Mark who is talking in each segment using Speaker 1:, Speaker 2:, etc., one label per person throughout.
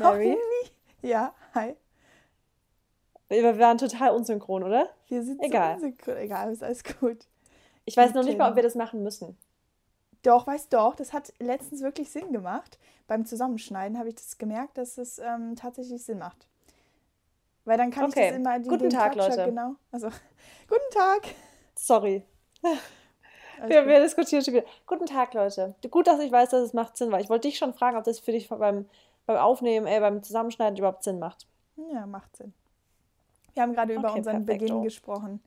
Speaker 1: Mary? Ja, hi.
Speaker 2: Wir waren total unsynchron, oder?
Speaker 1: Wir sind
Speaker 2: Egal.
Speaker 1: so unsynchron. Egal, ist alles gut.
Speaker 2: Ich weiß noch nicht mal, ob wir das machen müssen.
Speaker 1: Doch, weißt doch, das hat letztens wirklich Sinn gemacht. Beim Zusammenschneiden habe ich das gemerkt, dass es ähm, tatsächlich Sinn macht. Weil dann kann
Speaker 2: Okay.
Speaker 1: ich das immer die,
Speaker 2: Guten
Speaker 1: den
Speaker 2: Tag,
Speaker 1: Klatscher,
Speaker 2: Leute.
Speaker 1: Genau. Also, guten Tag.
Speaker 2: Sorry. Wir, wir diskutieren schon wieder. Guten Tag, Leute. Gut, dass ich weiß, dass es macht Sinn, weil ich wollte dich schon fragen, ob das für dich beim, beim Aufnehmen, äh, beim Zusammenschneiden überhaupt Sinn macht.
Speaker 1: Ja, macht Sinn. Wir haben gerade über
Speaker 2: Okay,
Speaker 1: unseren
Speaker 2: perfekto.
Speaker 1: Beginn gesprochen.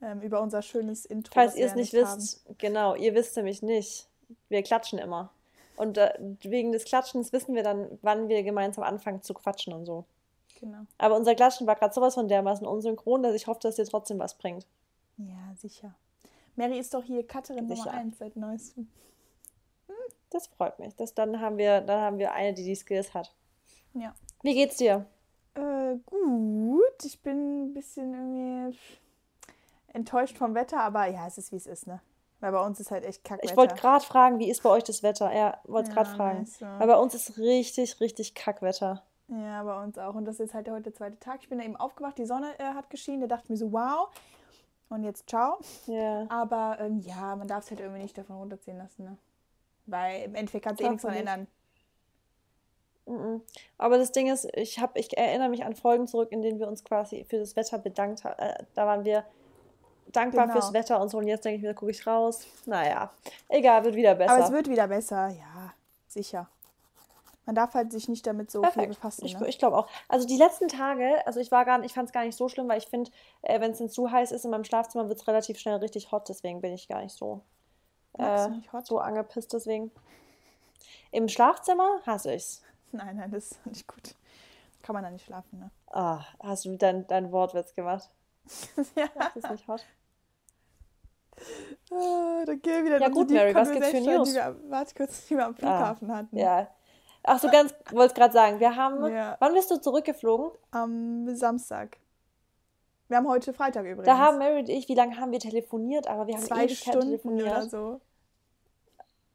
Speaker 1: Ähm, über unser schönes Intro.
Speaker 2: Falls ihr es nicht
Speaker 1: haben.
Speaker 2: wisst, genau, ihr wisst nämlich nicht. Wir klatschen immer. Und äh, wegen des Klatschens wissen wir dann, wann wir gemeinsam anfangen zu quatschen und so.
Speaker 1: Genau.
Speaker 2: Aber unser Klatschen war gerade sowas von dermaßen unsynchron, dass ich hoffe, dass dir trotzdem was bringt.
Speaker 1: Ja, sicher. Mary ist doch hier Cutterin Nummer
Speaker 2: Sicher.
Speaker 1: 1 seit neuestem.
Speaker 2: Das freut mich. Das, dann, haben wir, dann haben wir eine, die die Skills hat.
Speaker 1: Ja.
Speaker 2: Wie geht's dir?
Speaker 1: Äh, gut. Ich bin ein bisschen irgendwie enttäuscht vom Wetter, aber ja, es ist wie es ist, ne? Weil bei uns ist halt echt Kackwetter.
Speaker 2: Ich wollte gerade fragen, wie ist bei euch das Wetter? Ja, wollte
Speaker 1: Ja,
Speaker 2: gerade fragen.
Speaker 1: ja.
Speaker 2: Weil bei uns ist richtig, richtig Kackwetter.
Speaker 1: Ja, bei uns auch. Und das ist halt heute der zweite Tag. Ich bin da eben aufgewacht, die Sonne äh, hat geschienen. Da dachte ich mir so, wow. Und jetzt ciao.
Speaker 2: Ja.
Speaker 1: Aber ähm, ja, man darf es halt irgendwie nicht davon runterziehen lassen, ne? Weil im Endeffekt kannst du eh nichts dran ändern.
Speaker 2: Mhm. Aber das Ding ist, ich, hab, ich erinnere mich an Folgen zurück, in denen wir uns quasi für das Wetter bedankt haben. Äh, da waren wir dankbar
Speaker 1: Genau.
Speaker 2: fürs Wetter und so. Und jetzt denke ich mir, gucke ich raus. Naja, egal, wird wieder besser.
Speaker 1: Aber es wird wieder besser, ja, sicher. Man darf halt sich nicht damit so viel
Speaker 2: Perfekt.
Speaker 1: befassen.
Speaker 2: Ich,
Speaker 1: Ne?
Speaker 2: ich glaube auch. Also die letzten Tage, also ich war gar ich fand es gar nicht so schlimm, weil ich finde, äh, wenn es dann zu heiß ist in meinem Schlafzimmer, wird es relativ schnell richtig hot. Deswegen bin ich gar nicht so, äh, so angepisst. Deswegen. Im Schlafzimmer hasse ich's.
Speaker 1: Nein, nein, das ist nicht gut. Kann man da nicht schlafen, ne?
Speaker 2: Ah, hast du dein, dein Wortwitz gemacht?
Speaker 1: ja.
Speaker 2: Das ist nicht hot.
Speaker 1: Ah, dann gehen wir wieder
Speaker 2: Ja, gut,
Speaker 1: die
Speaker 2: Mary, was gibt's für News?
Speaker 1: Die wir, warte kurz, die wir am Flughafen hatten.
Speaker 2: Ja. Ach so, ganz, wollte gerade sagen, wir haben,
Speaker 1: Ja.
Speaker 2: wann bist du zurückgeflogen?
Speaker 1: Am Samstag. Wir haben heute Freitag übrigens.
Speaker 2: Da haben Mary und ich, wie lange haben wir telefoniert? Aber wir haben
Speaker 1: zwei Stunden
Speaker 2: telefoniert.
Speaker 1: oder so.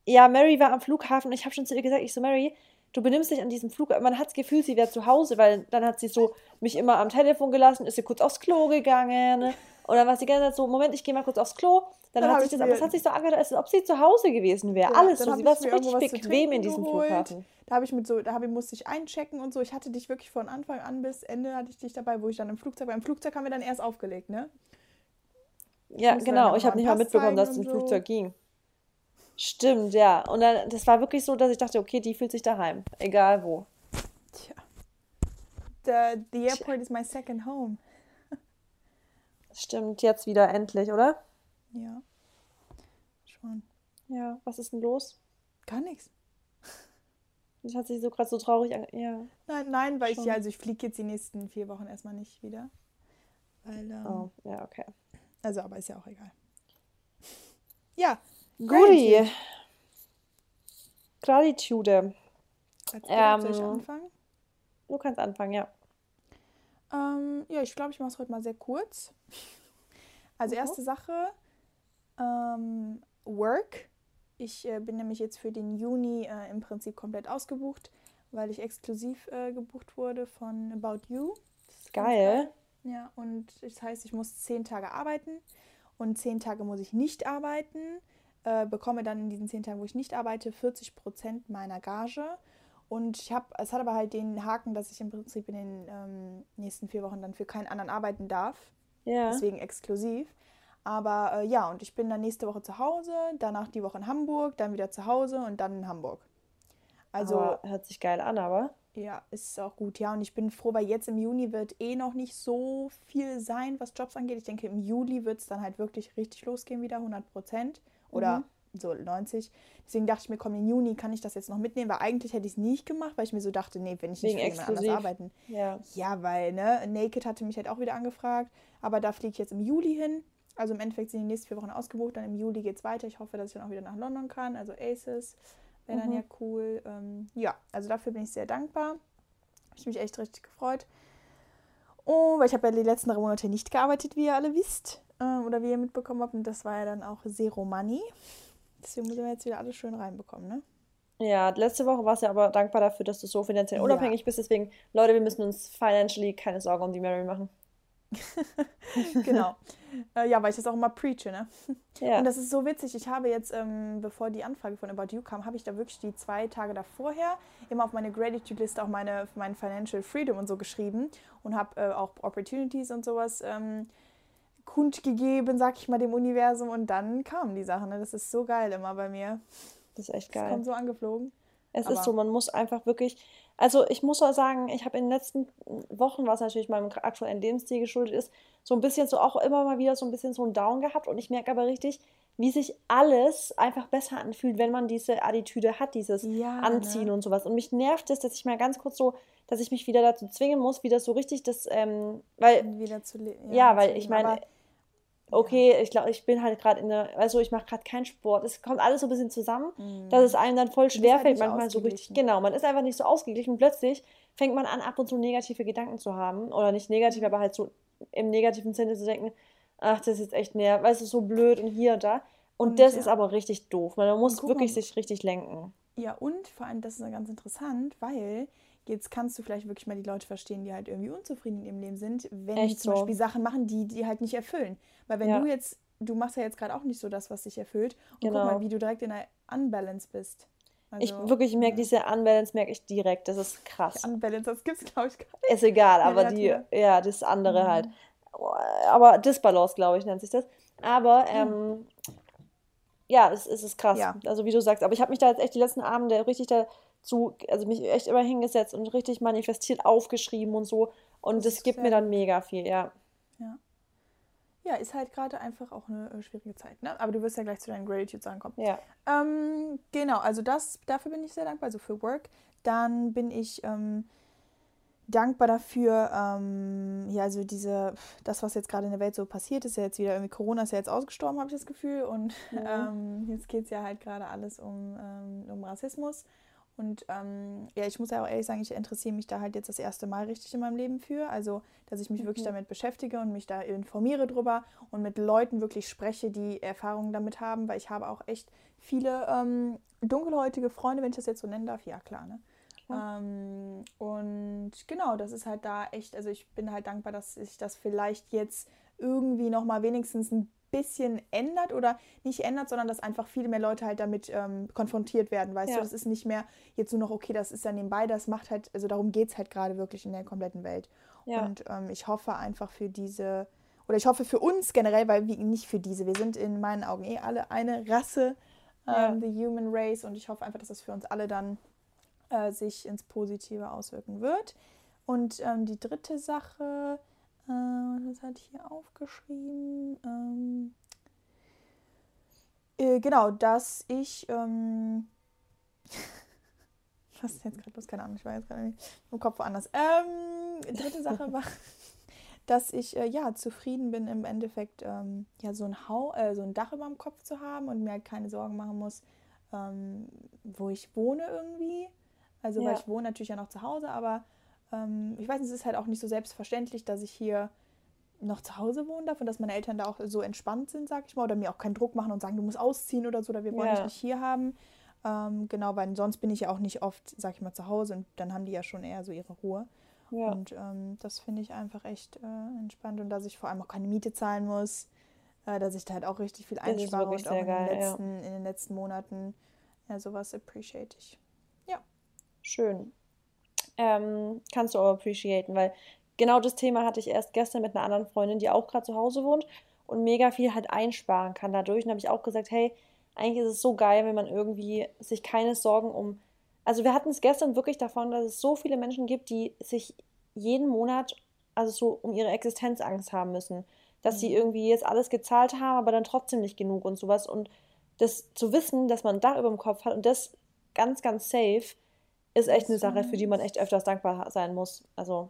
Speaker 2: Ja, Mary war am Flughafen. Ich habe schon zu ihr gesagt, ich so, Mary, du benimmst dich an diesem Flug. Man hat das Gefühl, sie wäre zu Hause, weil dann hat sie so mich immer am Telefon gelassen, ist sie kurz aufs Klo gegangen. War sie die ganze Zeit so, Moment, ich gehe mal kurz aufs Klo. Dann,
Speaker 1: Dann
Speaker 2: hat
Speaker 1: hab
Speaker 2: sich
Speaker 1: ich
Speaker 2: das, aber es hat sich so angehört, als ob sie zu Hause gewesen wäre.
Speaker 1: Ja,
Speaker 2: Alles
Speaker 1: dann
Speaker 2: so.
Speaker 1: hab
Speaker 2: Sie war so richtig
Speaker 1: was
Speaker 2: bequem in diesem
Speaker 1: geholt.
Speaker 2: Flughafen.
Speaker 1: Da habe ich mit so, da habe ich, musste ich einchecken und so. Ich hatte dich wirklich von Anfang an bis Ende hatte ich dich dabei, wo ich dann im Flugzeug war. Im Flugzeug haben wir dann erst aufgelegt, ne?
Speaker 2: Ja, genau. Ich habe nicht mal mitbekommen, dass es im
Speaker 1: so.
Speaker 2: Flugzeug ging. Stimmt, ja. Und dann, das war wirklich so, dass ich dachte, okay, die fühlt sich daheim. Egal wo.
Speaker 1: Tja. The, the airport is my second home.
Speaker 2: Stimmt, jetzt wieder endlich, oder?
Speaker 1: Ja. Schon.
Speaker 2: Ja, was ist denn los?
Speaker 1: Gar nichts.
Speaker 2: Das hat sich so gerade so traurig an. Ja.
Speaker 1: Nein, nein, weil ich
Speaker 2: Schon.
Speaker 1: ja, also ich fliege jetzt die nächsten vier Wochen erstmal nicht wieder. Weil, ähm,
Speaker 2: Oh, ja, okay.
Speaker 1: also, aber ist ja auch egal. Ja.
Speaker 2: Guti.
Speaker 1: Gratitude. Als ähm, soll ich anfangen?
Speaker 2: Du kannst anfangen, ja.
Speaker 1: Ähm, ja, ich glaube, ich mache es heute mal sehr kurz. Also
Speaker 2: Mhm.
Speaker 1: erste Sache, ähm, Work. Ich äh, bin nämlich jetzt für den Juni äh, im Prinzip komplett ausgebucht, weil ich exklusiv äh, gebucht wurde von About You. Ganz
Speaker 2: Geil.
Speaker 1: Ja, und das heißt, ich muss zehn Tage arbeiten und zehn Tage muss ich nicht arbeiten. Äh, bekomme dann in diesen zehn Tagen, wo ich nicht arbeite, 40 Prozent meiner Gage. Und ich habe, es hat aber halt den Haken, dass ich im Prinzip in den ähm, nächsten vier Wochen dann für keinen anderen arbeiten darf.
Speaker 2: Ja.
Speaker 1: Deswegen exklusiv. Aber äh, ja, und ich bin dann nächste Woche zu Hause, danach die Woche in Hamburg, dann wieder zu Hause und dann in Hamburg. Also
Speaker 2: aber hört sich geil an, aber.
Speaker 1: ja, ist auch gut, ja. Und ich bin froh, weil jetzt im Juni wird eh noch nicht so viel sein, was Jobs angeht. Ich denke, im Juli wird es dann halt wirklich richtig losgehen wieder, 100 Prozent oder so 90. Deswegen dachte ich mir, komm, im Juni kann ich das jetzt noch mitnehmen, weil eigentlich hätte ich es nicht gemacht, weil ich mir so dachte, nee, wenn ich nicht für jemand anders arbeiten.
Speaker 2: Ja.
Speaker 1: Ja, weil, ne, Naked hatte mich halt auch wieder angefragt, aber da fliege ich jetzt im Juli hin. Also im Endeffekt sind die nächsten vier Wochen ausgebucht, dann im Juli geht es weiter. Ich hoffe, dass ich dann auch wieder nach London kann, also Aces. Wäre dann
Speaker 2: Mhm.
Speaker 1: ja cool. Ähm, ja, also dafür bin ich sehr dankbar. Habe ich mich echt richtig gefreut. Oh, weil ich habe ja die letzten drei Monate nicht gearbeitet, wie ihr alle wisst. Ähm, oder wie ihr mitbekommen habt. Und das war ja dann auch Zero Money. Deswegen müssen wir jetzt wieder alles schön reinbekommen, ne?
Speaker 2: Ja, letzte Woche warst du ja aber dankbar dafür, dass du so finanziell
Speaker 1: Ja.
Speaker 2: unabhängig bist. Deswegen, Leute, wir müssen uns financially keine Sorgen um die Mary machen.
Speaker 1: genau. Äh, ja, weil ich das auch immer preache, ne?
Speaker 2: Ja.
Speaker 1: Und das ist so witzig. Ich habe jetzt, ähm, bevor die Anfrage von About You kam, habe ich da wirklich die zwei Tage davorher immer auf meine Gratitude-Liste auch meine, mein Financial Freedom und so geschrieben und habe äh, auch Opportunities und sowas ähm, kundgegeben, sag ich mal, dem Universum. Und dann kamen die Sachen. Ne? Das ist so geil immer bei mir.
Speaker 2: Das ist echt
Speaker 1: Das
Speaker 2: geil.
Speaker 1: kommt so angeflogen.
Speaker 2: Es
Speaker 1: Aber-
Speaker 2: ist so, man muss einfach wirklich, also ich muss auch sagen, ich habe in den letzten Wochen, was natürlich meinem aktuellen Lebensstil geschuldet ist, so ein bisschen so auch immer mal wieder so ein bisschen so ein Down gehabt und ich merke aber richtig, wie sich alles einfach besser anfühlt, wenn man diese Attitüde hat, dieses
Speaker 1: Ja,
Speaker 2: Anziehen
Speaker 1: ne?
Speaker 2: und sowas. Und mich nervt es, dass ich mal ganz kurz so, dass ich mich wieder dazu zwingen muss, wieder so richtig das, ähm, weil
Speaker 1: Wieder zu leben.
Speaker 2: ja, weil ich meine, okay, ich glaube, ich bin halt gerade in der, also ich mache gerade keinen Sport. Es kommt alles so ein bisschen zusammen, dass es einem dann voll
Speaker 1: bist
Speaker 2: schwer
Speaker 1: halt
Speaker 2: manchmal so richtig. Genau, man ist einfach nicht so ausgeglichen. Und plötzlich fängt man an, ab und zu negative Gedanken zu haben. Oder nicht negativ, aber halt so im negativen Sinne zu denken, ach, das ist jetzt echt näher, weißt du, so blöd und hier und da. Und,
Speaker 1: Und
Speaker 2: das
Speaker 1: ja.
Speaker 2: ist aber richtig doof. Man muss wirklich
Speaker 1: mal-
Speaker 2: sich richtig lenken.
Speaker 1: Ja, und vor allem, das ist ja ganz interessant, weil jetzt kannst du vielleicht wirklich mal die Leute verstehen, die halt irgendwie unzufrieden in ihrem Leben sind, wenn die
Speaker 2: Echt
Speaker 1: zum
Speaker 2: so.
Speaker 1: Beispiel Sachen machen, die die halt nicht erfüllen. Weil wenn
Speaker 2: Ja.
Speaker 1: du jetzt, du machst ja jetzt gerade auch nicht so das, was dich erfüllt. Und
Speaker 2: Genau.
Speaker 1: guck mal, wie du direkt in einer Unbalance bist.
Speaker 2: Ich
Speaker 1: Also,
Speaker 2: wirklich merke diese Unbalance, merke ich direkt. Das ist krass.
Speaker 1: Unbalance, das gibt's, glaube ich, gar nicht.
Speaker 2: Ist egal, aber
Speaker 1: der
Speaker 2: die, ja, das andere
Speaker 1: Mhm.
Speaker 2: halt. Aber Disbalance, glaube ich, nennt sich das. Aber, ähm, ja, es, es ist krass.
Speaker 1: Ja.
Speaker 2: Also, wie du sagst. Aber ich habe mich da jetzt echt die letzten Abende richtig dazu, also mich echt immer hingesetzt und richtig manifestiert aufgeschrieben und so. Und
Speaker 1: Das
Speaker 2: das gibt mir dann mega viel, ja.
Speaker 1: Ja, ist halt gerade einfach auch eine äh, schwierige Zeit. Ne? Aber du wirst ja gleich zu deinen Gratitude-Sachen kommen.
Speaker 2: Ja.
Speaker 1: Ähm, genau, also das, dafür bin ich sehr dankbar, also für Work. Dann bin ich ähm, dankbar dafür, ähm, ja, also diese, das, was jetzt gerade in der Welt so passiert, ist ja jetzt wieder irgendwie, Corona ist ja jetzt ausgestorben, habe ich das Gefühl. Und ähm, jetzt geht es ja halt gerade alles um, ähm, um Rassismus. Und ähm, ja, ich muss ja auch ehrlich sagen, ich interessiere mich da halt jetzt das erste Mal richtig in meinem Leben für. Also, dass ich mich wirklich
Speaker 2: Mhm.
Speaker 1: damit beschäftige und mich da informiere drüber und mit Leuten wirklich spreche, die Erfahrungen damit haben, weil ich habe auch echt viele ähm, dunkelhäutige Freunde, wenn ich das jetzt so nennen darf. Ja, klar, ne? Ähm, und genau, das ist halt da echt, also ich bin halt dankbar, dass sich das vielleicht jetzt irgendwie nochmal wenigstens ein bisschen ändert oder nicht ändert, sondern dass einfach viel mehr Leute halt damit ähm, konfrontiert werden, weißt
Speaker 2: Ja.
Speaker 1: du, das ist nicht mehr jetzt nur noch, okay, das ist ja nebenbei, das macht halt, also darum geht es halt gerade wirklich in der kompletten Welt.
Speaker 2: Ja.
Speaker 1: Und ähm, ich hoffe einfach für diese, oder ich hoffe für uns generell, weil wir nicht für diese, wir sind in meinen Augen eh alle eine Rasse,
Speaker 2: Ja.
Speaker 1: ähm, the human race, und ich hoffe einfach, dass das für uns alle dann äh, sich ins Positive auswirken wird. Und ähm, die dritte Sache, äh, was hatte ich hier aufgeschrieben? Ähm, äh, genau, dass ich. Ähm, was ist jetzt gerade los? Keine Ahnung, ich war jetzt gerade nicht im Kopf woanders. Ähm, dritte Sache war, dass ich äh, ja zufrieden bin im Endeffekt, ähm, ja so ein, Hau äh, so ein Dach über dem Kopf zu haben und mir halt keine Sorgen machen muss, ähm, wo ich wohne irgendwie. Also weil
Speaker 2: Ja.
Speaker 1: ich wohne natürlich ja noch zu Hause, aber ähm, ich weiß, nicht, es ist halt auch nicht so selbstverständlich, dass ich hier noch zu Hause wohnen darf und dass meine Eltern da auch so entspannt sind, sag ich mal, oder mir auch keinen Druck machen und sagen, du musst ausziehen oder so, oder wir wollen
Speaker 2: Ja.
Speaker 1: dich nicht hier haben. Ähm, genau, weil sonst bin ich ja auch nicht oft, sag ich mal, zu Hause und dann haben die ja schon eher so ihre Ruhe.
Speaker 2: Ja.
Speaker 1: Und ähm, das finde ich einfach echt äh, entspannt und dass ich vor allem auch keine Miete zahlen muss, äh, dass ich da halt auch richtig viel einspare und auch in den,
Speaker 2: geil, ja.
Speaker 1: letzten, in den letzten Monaten. Ja, sowas appreciate ich.
Speaker 2: Schön. Ähm, kannst du auch appreciaten, weil genau das Thema hatte ich erst gestern mit einer anderen Freundin, die auch gerade zu Hause wohnt und mega viel halt einsparen kann dadurch. Und habe ich auch gesagt, hey, eigentlich ist es so geil, wenn man irgendwie sich keine Sorgen um. Also wir hatten es gestern wirklich davon, dass es so viele Menschen gibt, die sich jeden Monat, also so um ihre Existenz Angst haben müssen. Dass sie
Speaker 1: Mhm.
Speaker 2: irgendwie jetzt alles gezahlt haben, aber dann trotzdem nicht genug und sowas. Und das zu wissen, dass man Dach über dem Kopf hat und das ganz, ganz safe, ist echt eine Sache, für die man echt öfters dankbar sein muss. Also,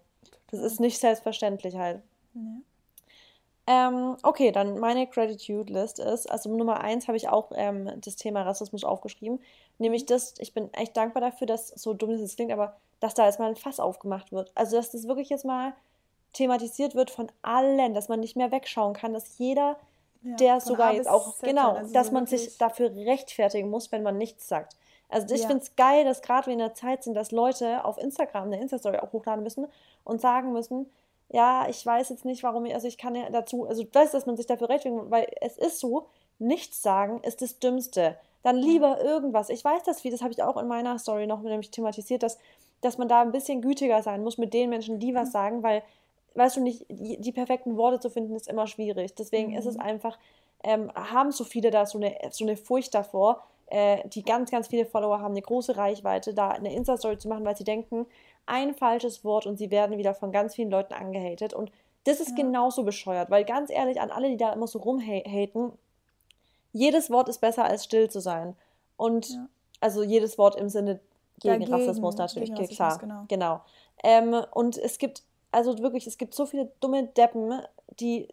Speaker 2: das ist nicht selbstverständlich halt.
Speaker 1: Ja.
Speaker 2: Ähm, okay, dann meine Gratitude List ist, also Nummer eins habe ich auch ähm, das Thema Rassismus aufgeschrieben. Nämlich das, ich bin echt dankbar dafür, dass, so dumm es klingt, aber dass da jetzt mal ein Fass aufgemacht wird. Also, dass das wirklich jetzt mal thematisiert wird von allen, dass man nicht mehr wegschauen kann, dass jeder,
Speaker 1: Ja,
Speaker 2: der sogar jetzt auch,
Speaker 1: Z
Speaker 2: genau,
Speaker 1: halt, also
Speaker 2: dass
Speaker 1: so
Speaker 2: man sich dafür rechtfertigen muss, wenn man nichts sagt. Also ich
Speaker 1: Ja.
Speaker 2: finde es geil, dass gerade wir in der Zeit sind, dass Leute auf Instagram eine Insta-Story auch hochladen müssen und sagen müssen, ja, ich weiß jetzt nicht, warum ich, also ich kann ja dazu, also weißt, dass man sich dafür rechtfertigen muss, weil es ist so, nichts sagen ist das Dümmste. Dann lieber irgendwas. Ich weiß das viel, das habe ich auch in meiner Story noch nämlich thematisiert, dass, dass man da ein bisschen gütiger sein muss mit den Menschen, die was sagen, weil, weißt du nicht, die, die perfekten Worte zu finden, ist immer schwierig. Deswegen ist es einfach, ähm, haben so viele da so eine, so eine Furcht davor, äh, die ganz, ganz viele Follower haben, eine große Reichweite, da eine Insta-Story zu machen, weil sie denken, ein falsches Wort und sie werden wieder von ganz vielen Leuten angehatet. Und das ist
Speaker 1: Ja.
Speaker 2: genauso bescheuert, weil ganz ehrlich, an alle, die da immer so rumhaten, jedes Wort ist besser als still zu sein. Und
Speaker 1: Ja.
Speaker 2: also jedes Wort im Sinne gegen
Speaker 1: Dagegen,
Speaker 2: Rassismus natürlich,
Speaker 1: gegen
Speaker 2: klar.
Speaker 1: Rassismus,
Speaker 2: Genau. Ähm, und es gibt, also wirklich, es gibt so viele dumme Deppen, die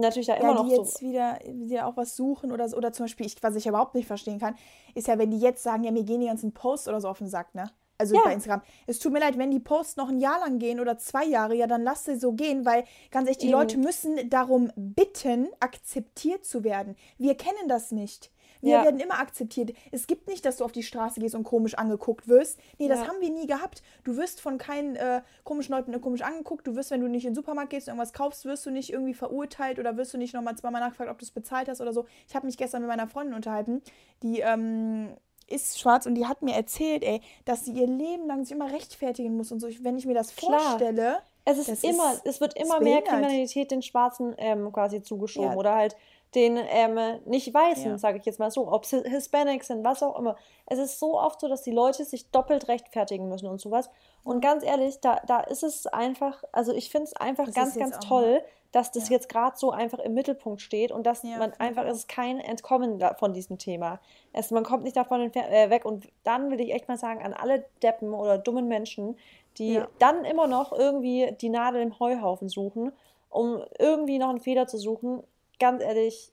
Speaker 2: natürlich da immer
Speaker 1: Ja,
Speaker 2: noch
Speaker 1: die
Speaker 2: so.
Speaker 1: jetzt wieder, wieder auch was suchen oder so. Oder zum Beispiel, ich, was ich überhaupt nicht verstehen kann, ist ja, wenn die jetzt sagen, ja, mir gehen die ganzen Posts oder so auf den Sack, ne? Also
Speaker 2: Ja.
Speaker 1: bei Instagram. Es tut mir leid, wenn die Posts noch ein Jahr lang gehen oder zwei Jahre, ja, dann lass sie so gehen, weil ganz ehrlich, die
Speaker 2: Eben.
Speaker 1: Leute müssen darum bitten, akzeptiert zu werden. Wir kennen das nicht. Wir
Speaker 2: Ja.
Speaker 1: werden immer akzeptiert. Es gibt nicht, dass du auf die Straße gehst und komisch angeguckt wirst. Nee, das
Speaker 2: Ja.
Speaker 1: haben wir nie gehabt. Du wirst von keinen äh, komischen Leuten komisch angeguckt. Du wirst, wenn du nicht in den Supermarkt gehst und irgendwas kaufst, wirst du nicht irgendwie verurteilt oder wirst du nicht nochmal zweimal nachgefragt, ob du es bezahlt hast oder so. Ich habe mich gestern mit meiner Freundin unterhalten, die ähm, ist schwarz und die hat mir erzählt, ey, dass sie ihr Leben lang sich immer rechtfertigen muss und so. Wenn ich mir das
Speaker 2: Klar.
Speaker 1: vorstelle,
Speaker 2: Es ist
Speaker 1: Das
Speaker 2: immer,
Speaker 1: ist-
Speaker 2: es wird immer mehr
Speaker 1: behindert.
Speaker 2: Kriminalität den Schwarzen ähm, quasi zugeschoben
Speaker 1: Ja.
Speaker 2: oder halt den ähm, nicht Weißen,
Speaker 1: Ja.
Speaker 2: sage ich jetzt mal so, ob es Hi- Hispanics sind, was auch immer. Es ist so oft so, dass die Leute sich doppelt rechtfertigen müssen und sowas. Und ganz ehrlich, da, da ist es einfach, also ich finde es einfach
Speaker 1: Das
Speaker 2: ganz, ganz toll, dass das
Speaker 1: Ja.
Speaker 2: jetzt gerade so einfach im Mittelpunkt steht und dass
Speaker 1: Ja,
Speaker 2: man einfach, es ist kein Entkommen von diesem Thema. Es, man kommt nicht davon äh, weg und dann will ich echt mal sagen, an alle Deppen oder dummen Menschen, die
Speaker 1: Ja.
Speaker 2: dann immer noch irgendwie die Nadel im Heuhaufen suchen, um irgendwie noch einen Fehler zu suchen. Ganz ehrlich,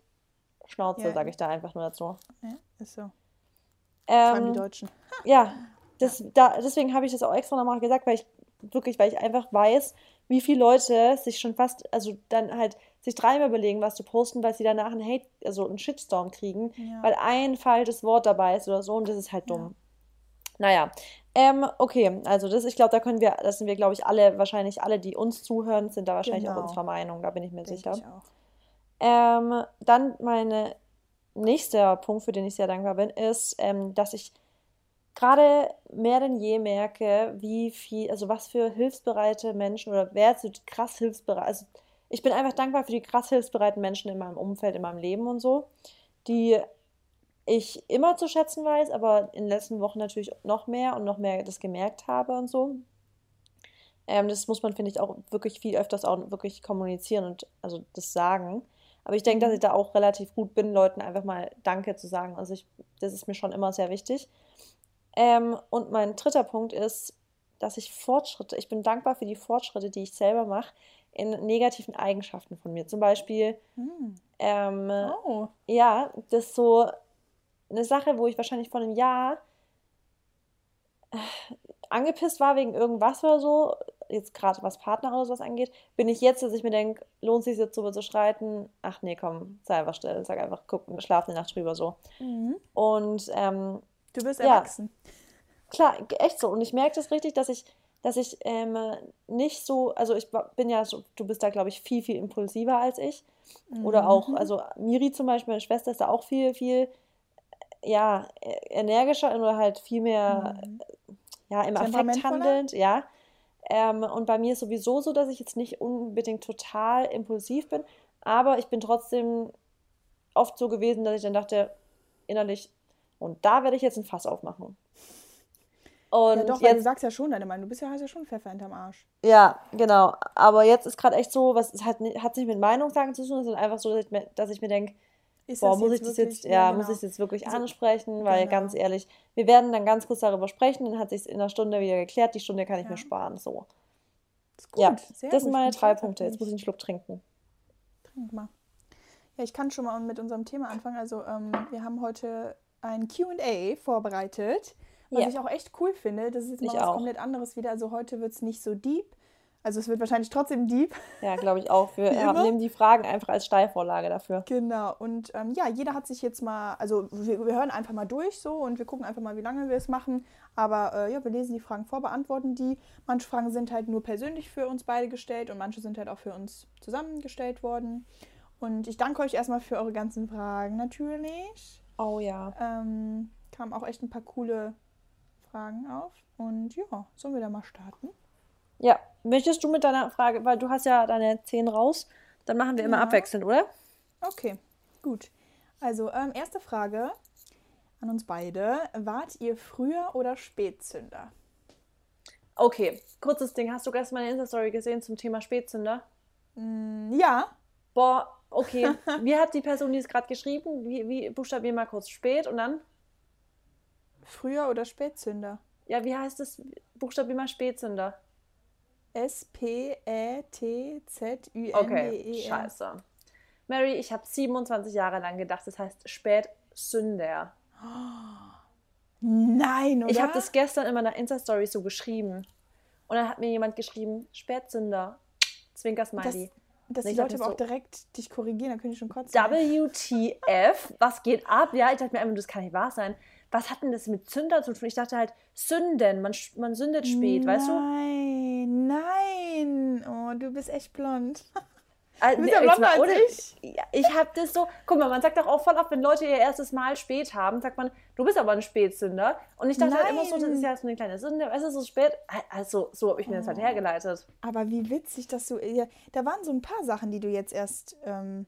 Speaker 2: Schnauze,
Speaker 1: Ja.
Speaker 2: sage ich da einfach nur dazu.
Speaker 1: ja, ist so. Vor allem
Speaker 2: Ähm,
Speaker 1: die Deutschen.
Speaker 2: ja, das, da, deswegen habe ich das auch extra nochmal gesagt, weil ich wirklich, weil ich einfach weiß, wie viele Leute sich schon fast, also dann halt sich dreimal überlegen, was zu posten, weil sie danach einen Hate, also einen Shitstorm kriegen,
Speaker 1: Ja.
Speaker 2: weil ein falsches Wort dabei ist oder so und das ist halt dumm. Naja, ähm, okay, also das, ich glaube, da können wir, das sind wir, glaube ich, alle, wahrscheinlich alle, die uns zuhören, sind da wahrscheinlich auch
Speaker 1: Genau.
Speaker 2: unserer Meinung, da bin ich mir
Speaker 1: Denke
Speaker 2: sicher.
Speaker 1: ich auch.
Speaker 2: Ähm, dann meine nächster Punkt, für den ich sehr dankbar bin, ist, ähm, dass ich gerade mehr denn je merke, wie viel, also was für hilfsbereite Menschen oder wer so krass hilfsbereit, also ich bin einfach dankbar für die krass hilfsbereiten Menschen in meinem Umfeld, in meinem Leben und so, die ich immer zu schätzen weiß, aber in den letzten Wochen natürlich noch mehr und noch mehr das gemerkt habe und so. Ähm, das muss man, finde ich, auch wirklich viel öfters auch wirklich kommunizieren und also das sagen. Aber ich denke, dass ich da auch relativ gut bin, Leuten einfach mal Danke zu sagen. Also ich, das ist mir schon immer sehr wichtig. Ähm, und mein dritter Punkt ist, dass ich Fortschritte, ich bin dankbar für die Fortschritte, die ich selber mache in negativen Eigenschaften von mir. Zum Beispiel,
Speaker 1: Hm.
Speaker 2: ähm,
Speaker 1: Oh.
Speaker 2: ja, das ist so eine Sache, wo ich wahrscheinlich vor einem Jahr angepisst war wegen irgendwas oder so, jetzt gerade was Partner oder sowas angeht, bin ich jetzt, dass ich mir denke, lohnt sich jetzt darüber zu streiten? Ach nee, komm, sei einfach still, sag einfach, guck, schlaf eine Nacht drüber so.
Speaker 1: Mhm.
Speaker 2: Und ähm,
Speaker 1: Du bist
Speaker 2: Ja.
Speaker 1: erwachsen.
Speaker 2: Klar, echt so. Und ich merke das richtig, dass ich, dass ich ähm, nicht so, also ich bin ja so, du bist da, glaube ich, viel, viel impulsiver als ich. Oder auch,
Speaker 1: Mhm.
Speaker 2: also Miri zum Beispiel, meine Schwester, ist da auch viel, viel, ja, e- energischer oder halt viel mehr,
Speaker 1: Mhm.
Speaker 2: Ja, im Affekt handelnd, ja. Ähm, und bei mir ist sowieso so, dass ich jetzt nicht unbedingt total impulsiv bin, aber ich bin trotzdem oft so gewesen, dass ich dann dachte, innerlich, und da werde ich jetzt ein Fass aufmachen. Und
Speaker 1: Ja, doch, weil du
Speaker 2: jetzt,
Speaker 1: sagst ja schon deine Meinung. Du bist ja, hast ja schon Pfeffer hinterm Arsch.
Speaker 2: ja, genau. Aber jetzt ist gerade echt so, was es hat, hat nicht mit Meinungssagen zu tun, sondern einfach so, dass ich mir, dass ich mir denke,
Speaker 1: Ist
Speaker 2: boah,
Speaker 1: das
Speaker 2: muss ich das jetzt, ja,
Speaker 1: genau.
Speaker 2: muss ich das jetzt wirklich
Speaker 1: Also,
Speaker 2: ansprechen, weil
Speaker 1: genau.
Speaker 2: ganz ehrlich, wir werden dann ganz kurz darüber sprechen, dann hat sich in einer Stunde wieder geklärt, die Stunde kann ich
Speaker 1: Ja.
Speaker 2: mir sparen, so.
Speaker 1: Ist gut,
Speaker 2: Ja,
Speaker 1: sehr
Speaker 2: das sind
Speaker 1: gut.
Speaker 2: meine
Speaker 1: Bin
Speaker 2: drei Punkte. Jetzt muss ich einen Schluck trinken.
Speaker 1: Trink mal. Ja, ich kann schon mal mit unserem Thema anfangen. Also, ähm, wir haben heute ein QA vorbereitet, was
Speaker 2: Ja.
Speaker 1: ich auch echt cool finde. Das ist jetzt mal
Speaker 2: Ich
Speaker 1: was
Speaker 2: auch.
Speaker 1: komplett anderes wieder. Also, heute wird es nicht so deep. Also es wird wahrscheinlich trotzdem deep.
Speaker 2: Ja, glaube ich auch. Wir haben, nehmen die Fragen einfach als Steilvorlage dafür.
Speaker 1: Genau. Und ähm, ja, jeder hat sich jetzt mal, also wir, wir hören einfach mal durch so und wir gucken einfach mal, wie lange wir es machen. Aber äh, ja, wir lesen die Fragen vor, beantworten die. Manche Fragen sind halt nur persönlich für uns beide gestellt und manche sind halt auch für uns zusammengestellt worden. Und ich danke euch erstmal für eure ganzen Fragen natürlich.
Speaker 2: Oh ja.
Speaker 1: Ähm, kamen auch echt ein paar coole Fragen auf. Und ja, sollen wir da mal starten?
Speaker 2: Ja, möchtest du mit deiner Frage, weil du hast ja deine 10 raus, dann machen wir immer
Speaker 1: Ja.
Speaker 2: abwechselnd, oder?
Speaker 1: Okay, gut. Also, ähm, erste Frage an uns beide. Wart ihr früher oder Spätzünder?
Speaker 2: Okay, kurzes Ding. Hast du gestern meine Insta-Story gesehen zum Thema Spätzünder?
Speaker 1: Mm, ja,
Speaker 2: Boah, okay. Wie hat die Person, die es gerade geschrieben? Wie, wie buchstabier mal kurz spät und dann?
Speaker 1: früher oder Spätzünder?
Speaker 2: Ja, wie heißt es? Buchstabier mal Spätzünder.
Speaker 1: S-P-Ä-T-Z-Ü-N-D-E-R.
Speaker 2: Okay, scheiße. Mary, ich habe 27 Jahre lang gedacht, das heißt Spätsünder.
Speaker 1: Nein, oder?
Speaker 2: Ich habe das gestern in meiner Insta-Story so geschrieben. Und dann hat mir jemand geschrieben, Spätsünder. Zwinker-Smiley.
Speaker 1: dass die
Speaker 2: ich
Speaker 1: Leute aber auch
Speaker 2: so-
Speaker 1: direkt dich korrigieren, dann können die schon kotzen.
Speaker 2: WTF? Was geht ab? Ja, ich dachte mir einfach, das kann nicht wahr sein. Was hat denn das mit Zünder zu tun? Ich dachte halt, Sünden, man, man sündet spät, weißt du?
Speaker 1: Nein, nein. Oh, du bist echt blond.
Speaker 2: Also,
Speaker 1: Du bist ja blonder als ich.
Speaker 2: Ja, ich habe das so, guck mal, man sagt doch auch voll oft, wenn Leute ihr erstes Mal spät haben, sagt man, du bist aber ein Spätsünder. Und ich dachte halt immer so, das ist ja so eine kleine Sünde, es ist so spät. Also, so habe ich mir das
Speaker 1: Oh.
Speaker 2: halt hergeleitet.
Speaker 1: Aber wie witzig, dass du. Ja, da waren so ein paar Sachen, die du jetzt erst. Ähm,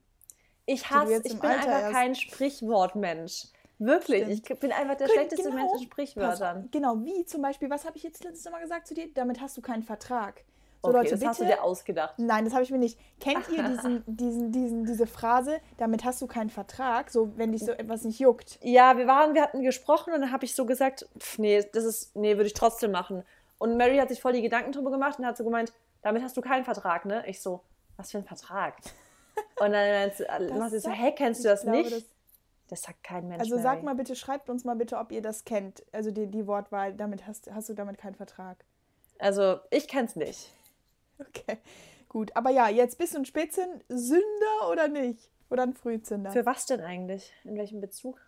Speaker 2: Ich hasse, ich bin
Speaker 1: Alter
Speaker 2: einfach
Speaker 1: erst-
Speaker 2: kein Sprichwortmensch. Wirklich,
Speaker 1: Stimmt.
Speaker 2: ich bin einfach der
Speaker 1: Gut,
Speaker 2: schlechteste
Speaker 1: genau.
Speaker 2: Mensch in
Speaker 1: pass,
Speaker 2: Sprichwörtern.
Speaker 1: genau, wie zum Beispiel, was habe ich jetzt letztes Mal gesagt zu dir? Damit hast du keinen Vertrag. So,
Speaker 2: Okay,
Speaker 1: Leute,
Speaker 2: das
Speaker 1: bitte.
Speaker 2: hast du dir ausgedacht.
Speaker 1: Nein, das habe ich mir nicht. Kennt ihr diesen, diesen, diesen, diese Phrase, damit hast du keinen Vertrag, so wenn dich so etwas nicht juckt?
Speaker 2: Ja, wir waren, wir hatten gesprochen und dann habe ich so gesagt, pff, nee, das ist, nee, würde ich trotzdem machen. Und Mary hat sich voll die Gedanken drüber gemacht und hat so gemeint, damit hast du keinen Vertrag, ne? Ich so, was für ein Vertrag? Und dann meint sie, äh, so,
Speaker 1: sagt-
Speaker 2: hä, kennst du das
Speaker 1: glaube,
Speaker 2: nicht?
Speaker 1: das-
Speaker 2: Das sagt kein Mensch.
Speaker 1: Also
Speaker 2: Mary.
Speaker 1: sag mal bitte, schreibt uns mal bitte, ob ihr das kennt. Also die, die Wortwahl, damit hast, hast du damit keinen Vertrag.
Speaker 2: Also, ich kenn's nicht.
Speaker 1: Okay, gut. Aber ja, jetzt bist du ein Spätzünder oder nicht? Oder ein Frühzünder?
Speaker 2: Für was denn eigentlich? In welchem Bezug?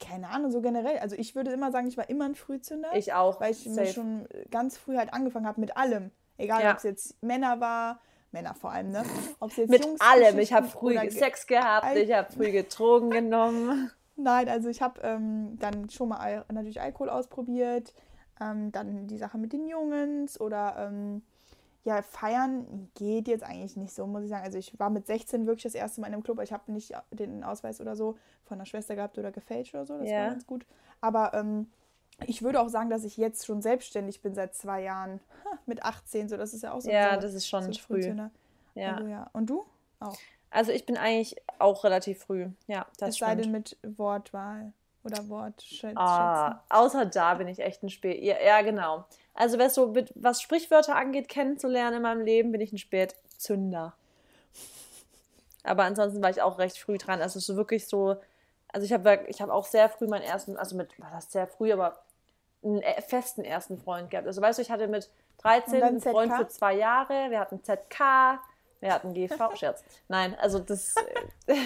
Speaker 1: Keine Ahnung, so generell. Also ich würde immer sagen, ich war immer ein Frühzünder.
Speaker 2: Ich auch.
Speaker 1: weil ich
Speaker 2: safe.
Speaker 1: mir schon ganz früh halt angefangen habe mit allem. Egal,
Speaker 2: Ja.
Speaker 1: ob es jetzt Männer war, Männer vor allem, ne? Ob es jetzt
Speaker 2: Mit
Speaker 1: Jungs
Speaker 2: allem. Ich habe früh Sex gehabt,
Speaker 1: Al-
Speaker 2: ich habe früh Drogen genommen.
Speaker 1: Nein, also ich habe ähm, dann schon mal Al natürlich Alkohol ausprobiert, ähm, dann die Sache mit den Jungs oder ähm, ja, feiern geht jetzt eigentlich nicht so, muss ich sagen. Also ich war mit 16 wirklich das erste Mal in einem Club, aber ich habe nicht den Ausweis oder so von der Schwester gehabt oder gefälscht oder so, das
Speaker 2: Ja.
Speaker 1: war ganz gut. Aber ähm, ich würde auch sagen, dass ich jetzt schon selbstständig bin seit zwei Jahren, ha, mit 18, so das ist ja auch so
Speaker 2: Ja, das ist schon
Speaker 1: so
Speaker 2: früh. Ja.
Speaker 1: Also, ja. Und du? Auch.
Speaker 2: Also ich bin eigentlich auch relativ früh. Ja, das
Speaker 1: es sei denn mit Wortwahl oder Wortschätzen.
Speaker 2: Ah, außer da bin ich echt ein Spät. Ja, ja, genau. Also was so was Sprichwörter angeht, kennenzulernen in meinem Leben, bin ich ein Spätzünder. Aber ansonsten war ich auch recht früh dran. Also so wirklich so, also ich habe ich habe auch sehr früh meinen ersten, also mit, war das sehr früh, aber einen äh, festen ersten Freund gehabt. Also weißt du, ich hatte mit 13
Speaker 1: Und dann
Speaker 2: einen Freund für zwei Jahre, wir hatten ZK, wir hatten GV, Scherz. Nein, also das. äh,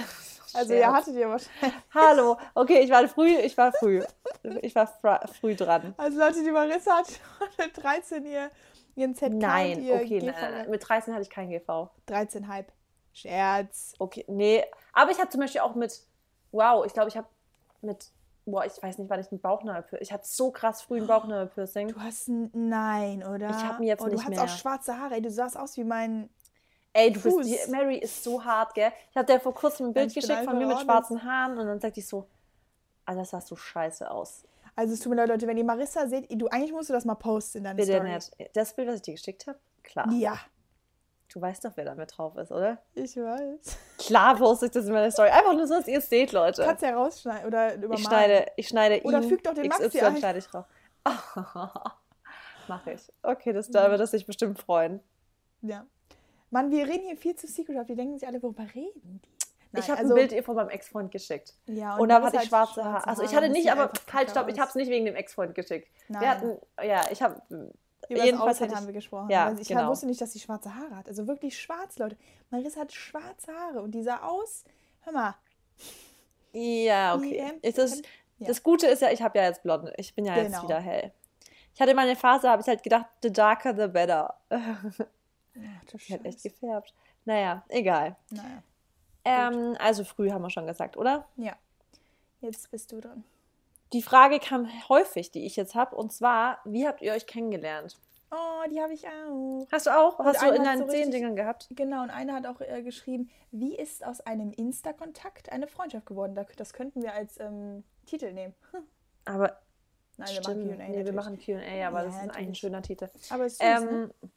Speaker 1: Also ja, hattet ihr wahrscheinlich.
Speaker 2: Hallo, okay, ich war früh, ich war früh. Ich war früh dran.
Speaker 1: Also Leute, die Marissa hat schon mit 13 ihr, ihren ZK
Speaker 2: Nein,
Speaker 1: ihr
Speaker 2: okay,
Speaker 1: GV.
Speaker 2: nein, nein. Mit 13 hatte ich kein GV.
Speaker 1: 13,5. Scherz.
Speaker 2: Okay, nee. Aber ich hatte zum Beispiel auch mit, wow, ich glaube, ich habe mit, boah, ich weiß nicht, wann ich ein Bauchnabelpiercing, ich hatte so krass früh ein Bauchnabelpiercing.
Speaker 1: Du hast ein Nein, oder?
Speaker 2: Ich hab ihn jetzt
Speaker 1: oh, du
Speaker 2: nicht
Speaker 1: hast
Speaker 2: mehr.
Speaker 1: auch schwarze Haare. Ey, du sahst aus wie mein.
Speaker 2: Ey, du
Speaker 1: Fuß.
Speaker 2: bist, die, Mary ist so hart, gell? Ich habe dir vor kurzem ein Bild
Speaker 1: Ich
Speaker 2: geschickt von mir mit schwarzen Haaren und dann sagt die so, Alter, das sahst du scheiße aus.
Speaker 1: Also es tut mir leid, Leute, wenn ihr Marissa seht, du eigentlich musst du das mal posten in deine
Speaker 2: Bitte
Speaker 1: Story.
Speaker 2: nicht. Das Bild, was ich dir geschickt habe? Klar.
Speaker 1: Ja,
Speaker 2: Du weißt doch, wer da mit drauf ist, oder?
Speaker 1: ich weiß.
Speaker 2: Klar poste ich das in meiner Story. Einfach nur so, dass ihr es seht, Leute.
Speaker 1: Kannst ja rausschneiden oder übermalen.
Speaker 2: Ich schneide, ich schneide
Speaker 1: Oder
Speaker 2: ihn.
Speaker 1: füg doch den Maxi
Speaker 2: XY
Speaker 1: ein.
Speaker 2: schneide ich raus. Mache ich. Okay, das da wird das sich bestimmt freuen.
Speaker 1: Ja. Mann, wir reden hier viel zu secret. Die denken sich alle, worüber reden die? Nein,
Speaker 2: ich habe
Speaker 1: also-
Speaker 2: ein Bild ihr von meinem Ex-Freund geschickt.
Speaker 1: Ja,
Speaker 2: Und, da
Speaker 1: Marissa
Speaker 2: hatte ich
Speaker 1: hat
Speaker 2: schwarze Haare. Also ich hatte
Speaker 1: und
Speaker 2: nicht, aber halt, stopp, ich habe es nicht wegen dem Ex-Freund geschickt.
Speaker 1: Nein.
Speaker 2: Wir hatten, ja, ich habe,
Speaker 1: Über
Speaker 2: jedenfalls
Speaker 1: das haben wir gesprochen.
Speaker 2: Ja,
Speaker 1: weil ich
Speaker 2: genau.
Speaker 1: wusste nicht, dass sie schwarze Haare hat. Also wirklich schwarz, Leute. Marissa hat schwarze Haare und die sah aus, hör mal,
Speaker 2: Ja, okay. Ist das,
Speaker 1: ja.
Speaker 2: das Gute ist ja, ich habe ja jetzt blond. Ich bin ja jetzt
Speaker 1: Genau.
Speaker 2: wieder hell. Ich hatte meine Phase, habe ich halt gedacht, the darker the better.
Speaker 1: ach, du
Speaker 2: Ich hätte echt gefärbt. Naja, egal.
Speaker 1: Naja,
Speaker 2: Ähm, also früh haben wir schon gesagt, oder?
Speaker 1: ja. Jetzt bist du dran.
Speaker 2: Die Frage kam häufig, die ich jetzt habe, und zwar, wie habt ihr euch kennengelernt?
Speaker 1: Oh, die habe ich auch.
Speaker 2: Hast du auch? Hast du in deinen
Speaker 1: so
Speaker 2: zehn Dingern gehabt?
Speaker 1: Genau, und eine hat auch äh, geschrieben, wie ist aus einem Insta-Kontakt eine Freundschaft geworden? Da- Das könnten wir als ähm, Titel nehmen.
Speaker 2: Aber
Speaker 1: Nein,
Speaker 2: stimmt,
Speaker 1: wir machen Q&A
Speaker 2: nee, wir machen Q&A, aber
Speaker 1: Ja,
Speaker 2: das ist ein
Speaker 1: natürlich.
Speaker 2: schöner Titel.
Speaker 1: Aber es ist süß, ne?
Speaker 2: Ähm,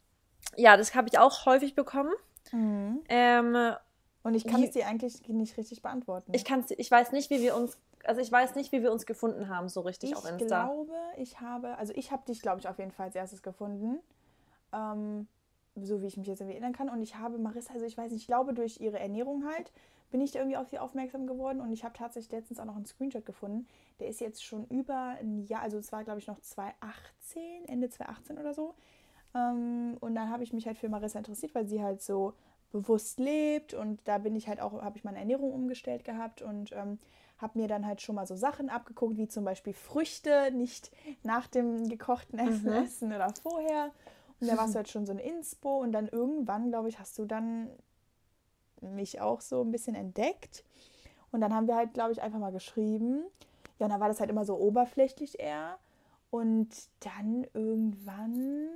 Speaker 2: ja, das habe ich auch häufig bekommen.
Speaker 1: Mhm.
Speaker 2: Ähm,
Speaker 1: Und ich kann
Speaker 2: wie-
Speaker 1: es dir eigentlich nicht richtig beantworten.
Speaker 2: ich kann's, ich weiß nicht, wie wir uns, also ich weiß nicht, wie wir uns gefunden haben, so richtig
Speaker 1: Ich
Speaker 2: auf Insta.
Speaker 1: glaube, ich habe, also ich habe dich, glaube ich, auf jeden Fall als erstes gefunden. Ähm, so wie ich mich jetzt irgendwie erinnern kann. Und ich habe Marissa, also ich weiß nicht, ich glaube, durch ihre Ernährung halt, bin ich da irgendwie auf sie aufmerksam geworden. Und ich habe tatsächlich letztens auch noch einen Screenshot gefunden. Der ist jetzt schon über ein Jahr, also es war, glaube ich, noch 2018, Ende 2018 oder so. Ähm, und dann habe ich mich halt für Marissa interessiert, weil sie halt so bewusst lebt und da bin ich halt auch, habe ich meine Ernährung umgestellt gehabt und ähm, habe mir dann halt schon mal so Sachen abgeguckt, wie zum Beispiel Früchte nicht nach dem gekochten Essen
Speaker 2: Mhm.
Speaker 1: essen oder vorher. Und da warst du halt schon so ein Inspo und dann irgendwann, glaube ich, hast du dann mich auch so ein bisschen entdeckt. Und dann haben wir halt, glaube ich, einfach mal geschrieben. Ja, und dann war das halt immer so oberflächlich eher. Und dann irgendwann.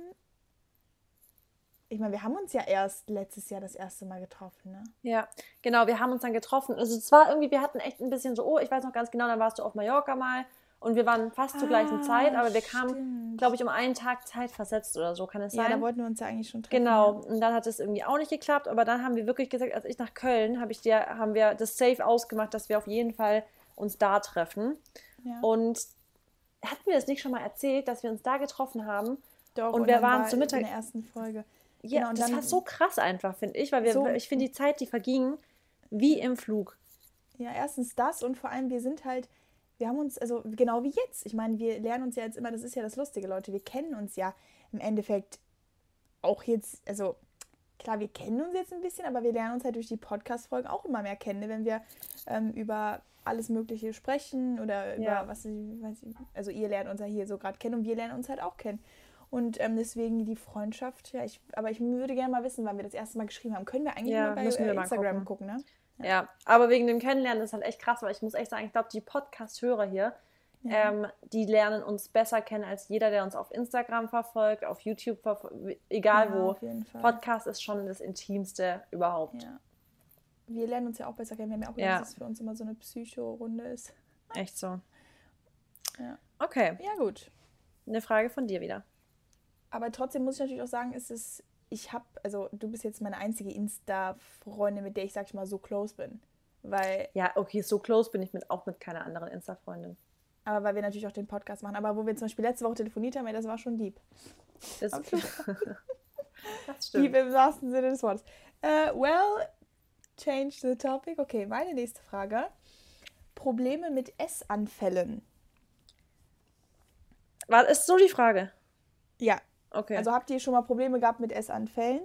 Speaker 1: Ich meine, wir haben uns ja erst letztes Jahr das erste Mal getroffen, ne?
Speaker 2: Ja, genau, wir haben uns dann getroffen. Also es war irgendwie, wir hatten echt ein bisschen so, oh, ich weiß noch ganz genau, dann warst du auf Mallorca mal und wir waren fast zur gleichen
Speaker 1: Ah,
Speaker 2: Zeit, aber wir kamen, glaube ich, um einen Tag Zeit versetzt oder so, kann es
Speaker 1: Ja,
Speaker 2: sein?
Speaker 1: da wollten wir uns ja eigentlich schon treffen.
Speaker 2: Genau, und dann hat es irgendwie auch nicht geklappt, aber dann haben wir wirklich gesagt, als ich nach Köln, habe ich dir, haben wir das safe ausgemacht, dass wir auf jeden Fall uns da treffen.
Speaker 1: Ja.
Speaker 2: Und hatten wir das nicht schon mal erzählt, dass wir uns da getroffen haben?
Speaker 1: Doch,
Speaker 2: und wir
Speaker 1: dann
Speaker 2: waren
Speaker 1: war
Speaker 2: zu Mittag-
Speaker 1: In der ersten Folge.
Speaker 2: Ja,
Speaker 1: Genau, und
Speaker 2: das war so krass einfach, finde ich, weil wir,
Speaker 1: So-
Speaker 2: ich finde die Zeit, die verging, wie im Flug.
Speaker 1: Ja, erstens das und vor allem, wir sind halt, wir haben uns, also genau wie jetzt. Ich meine, wir lernen uns ja jetzt immer, das ist ja das Lustige, Leute, wir kennen uns ja im Endeffekt auch jetzt, also klar, wir kennen uns jetzt ein bisschen, aber wir lernen uns halt durch die Podcast-Folgen auch immer mehr kennen, ne? wenn wir ähm, über alles Mögliche sprechen oder über
Speaker 2: Ja.
Speaker 1: was, weiß ich, also ihr lernt uns ja hier so gerade kennen und wir lernen uns halt auch kennen. Und ähm, deswegen die Freundschaft, ja, ich, aber ich würde gerne mal wissen, wann wir das erste Mal geschrieben haben. Können wir eigentlich
Speaker 2: Ja,
Speaker 1: mal bei äh,
Speaker 2: mal
Speaker 1: Instagram gucken, ne?
Speaker 2: Ja. aber wegen dem Kennenlernen ist halt echt krass, weil ich muss echt sagen, ich glaube, die Podcast-Hörer hier,
Speaker 1: Ja.
Speaker 2: ähm, die lernen uns besser kennen als jeder, der uns auf Instagram verfolgt, auf YouTube verfolgt, egal
Speaker 1: Ja,
Speaker 2: wo.
Speaker 1: auf jeden Fall.
Speaker 2: Podcast ist schon das Intimste überhaupt.
Speaker 1: Ja. Wir lernen uns ja auch besser kennen. Wir haben ja auch
Speaker 2: Ja.
Speaker 1: gedacht, dass es für uns immer so eine Psycho-Runde ist.
Speaker 2: Echt so.
Speaker 1: Ja.
Speaker 2: Okay,
Speaker 1: Ja, gut.
Speaker 2: eine Frage von dir wieder.
Speaker 1: Aber trotzdem muss ich natürlich auch sagen, ist es, ich habe, also du bist jetzt meine einzige Insta-Freundin, mit der ich, sag ich mal, so close bin. Weil,
Speaker 2: Ja, okay, so close bin ich mit, auch mit keiner anderen Insta-Freundin.
Speaker 1: aber weil wir natürlich auch den Podcast machen. Aber wo wir zum Beispiel letzte Woche telefoniert haben, ja, das war schon deep.
Speaker 2: Das,
Speaker 1: Am
Speaker 2: das
Speaker 1: Deep
Speaker 2: stimmt.
Speaker 1: im wahrsten Sinne des Wortes. Äh, well, change the topic. Okay, meine nächste Frage. Probleme mit Essanfällen.
Speaker 2: War, ist so die Frage.
Speaker 1: Ja,
Speaker 2: Okay.
Speaker 1: Also habt ihr schon mal Probleme gehabt mit Essanfällen?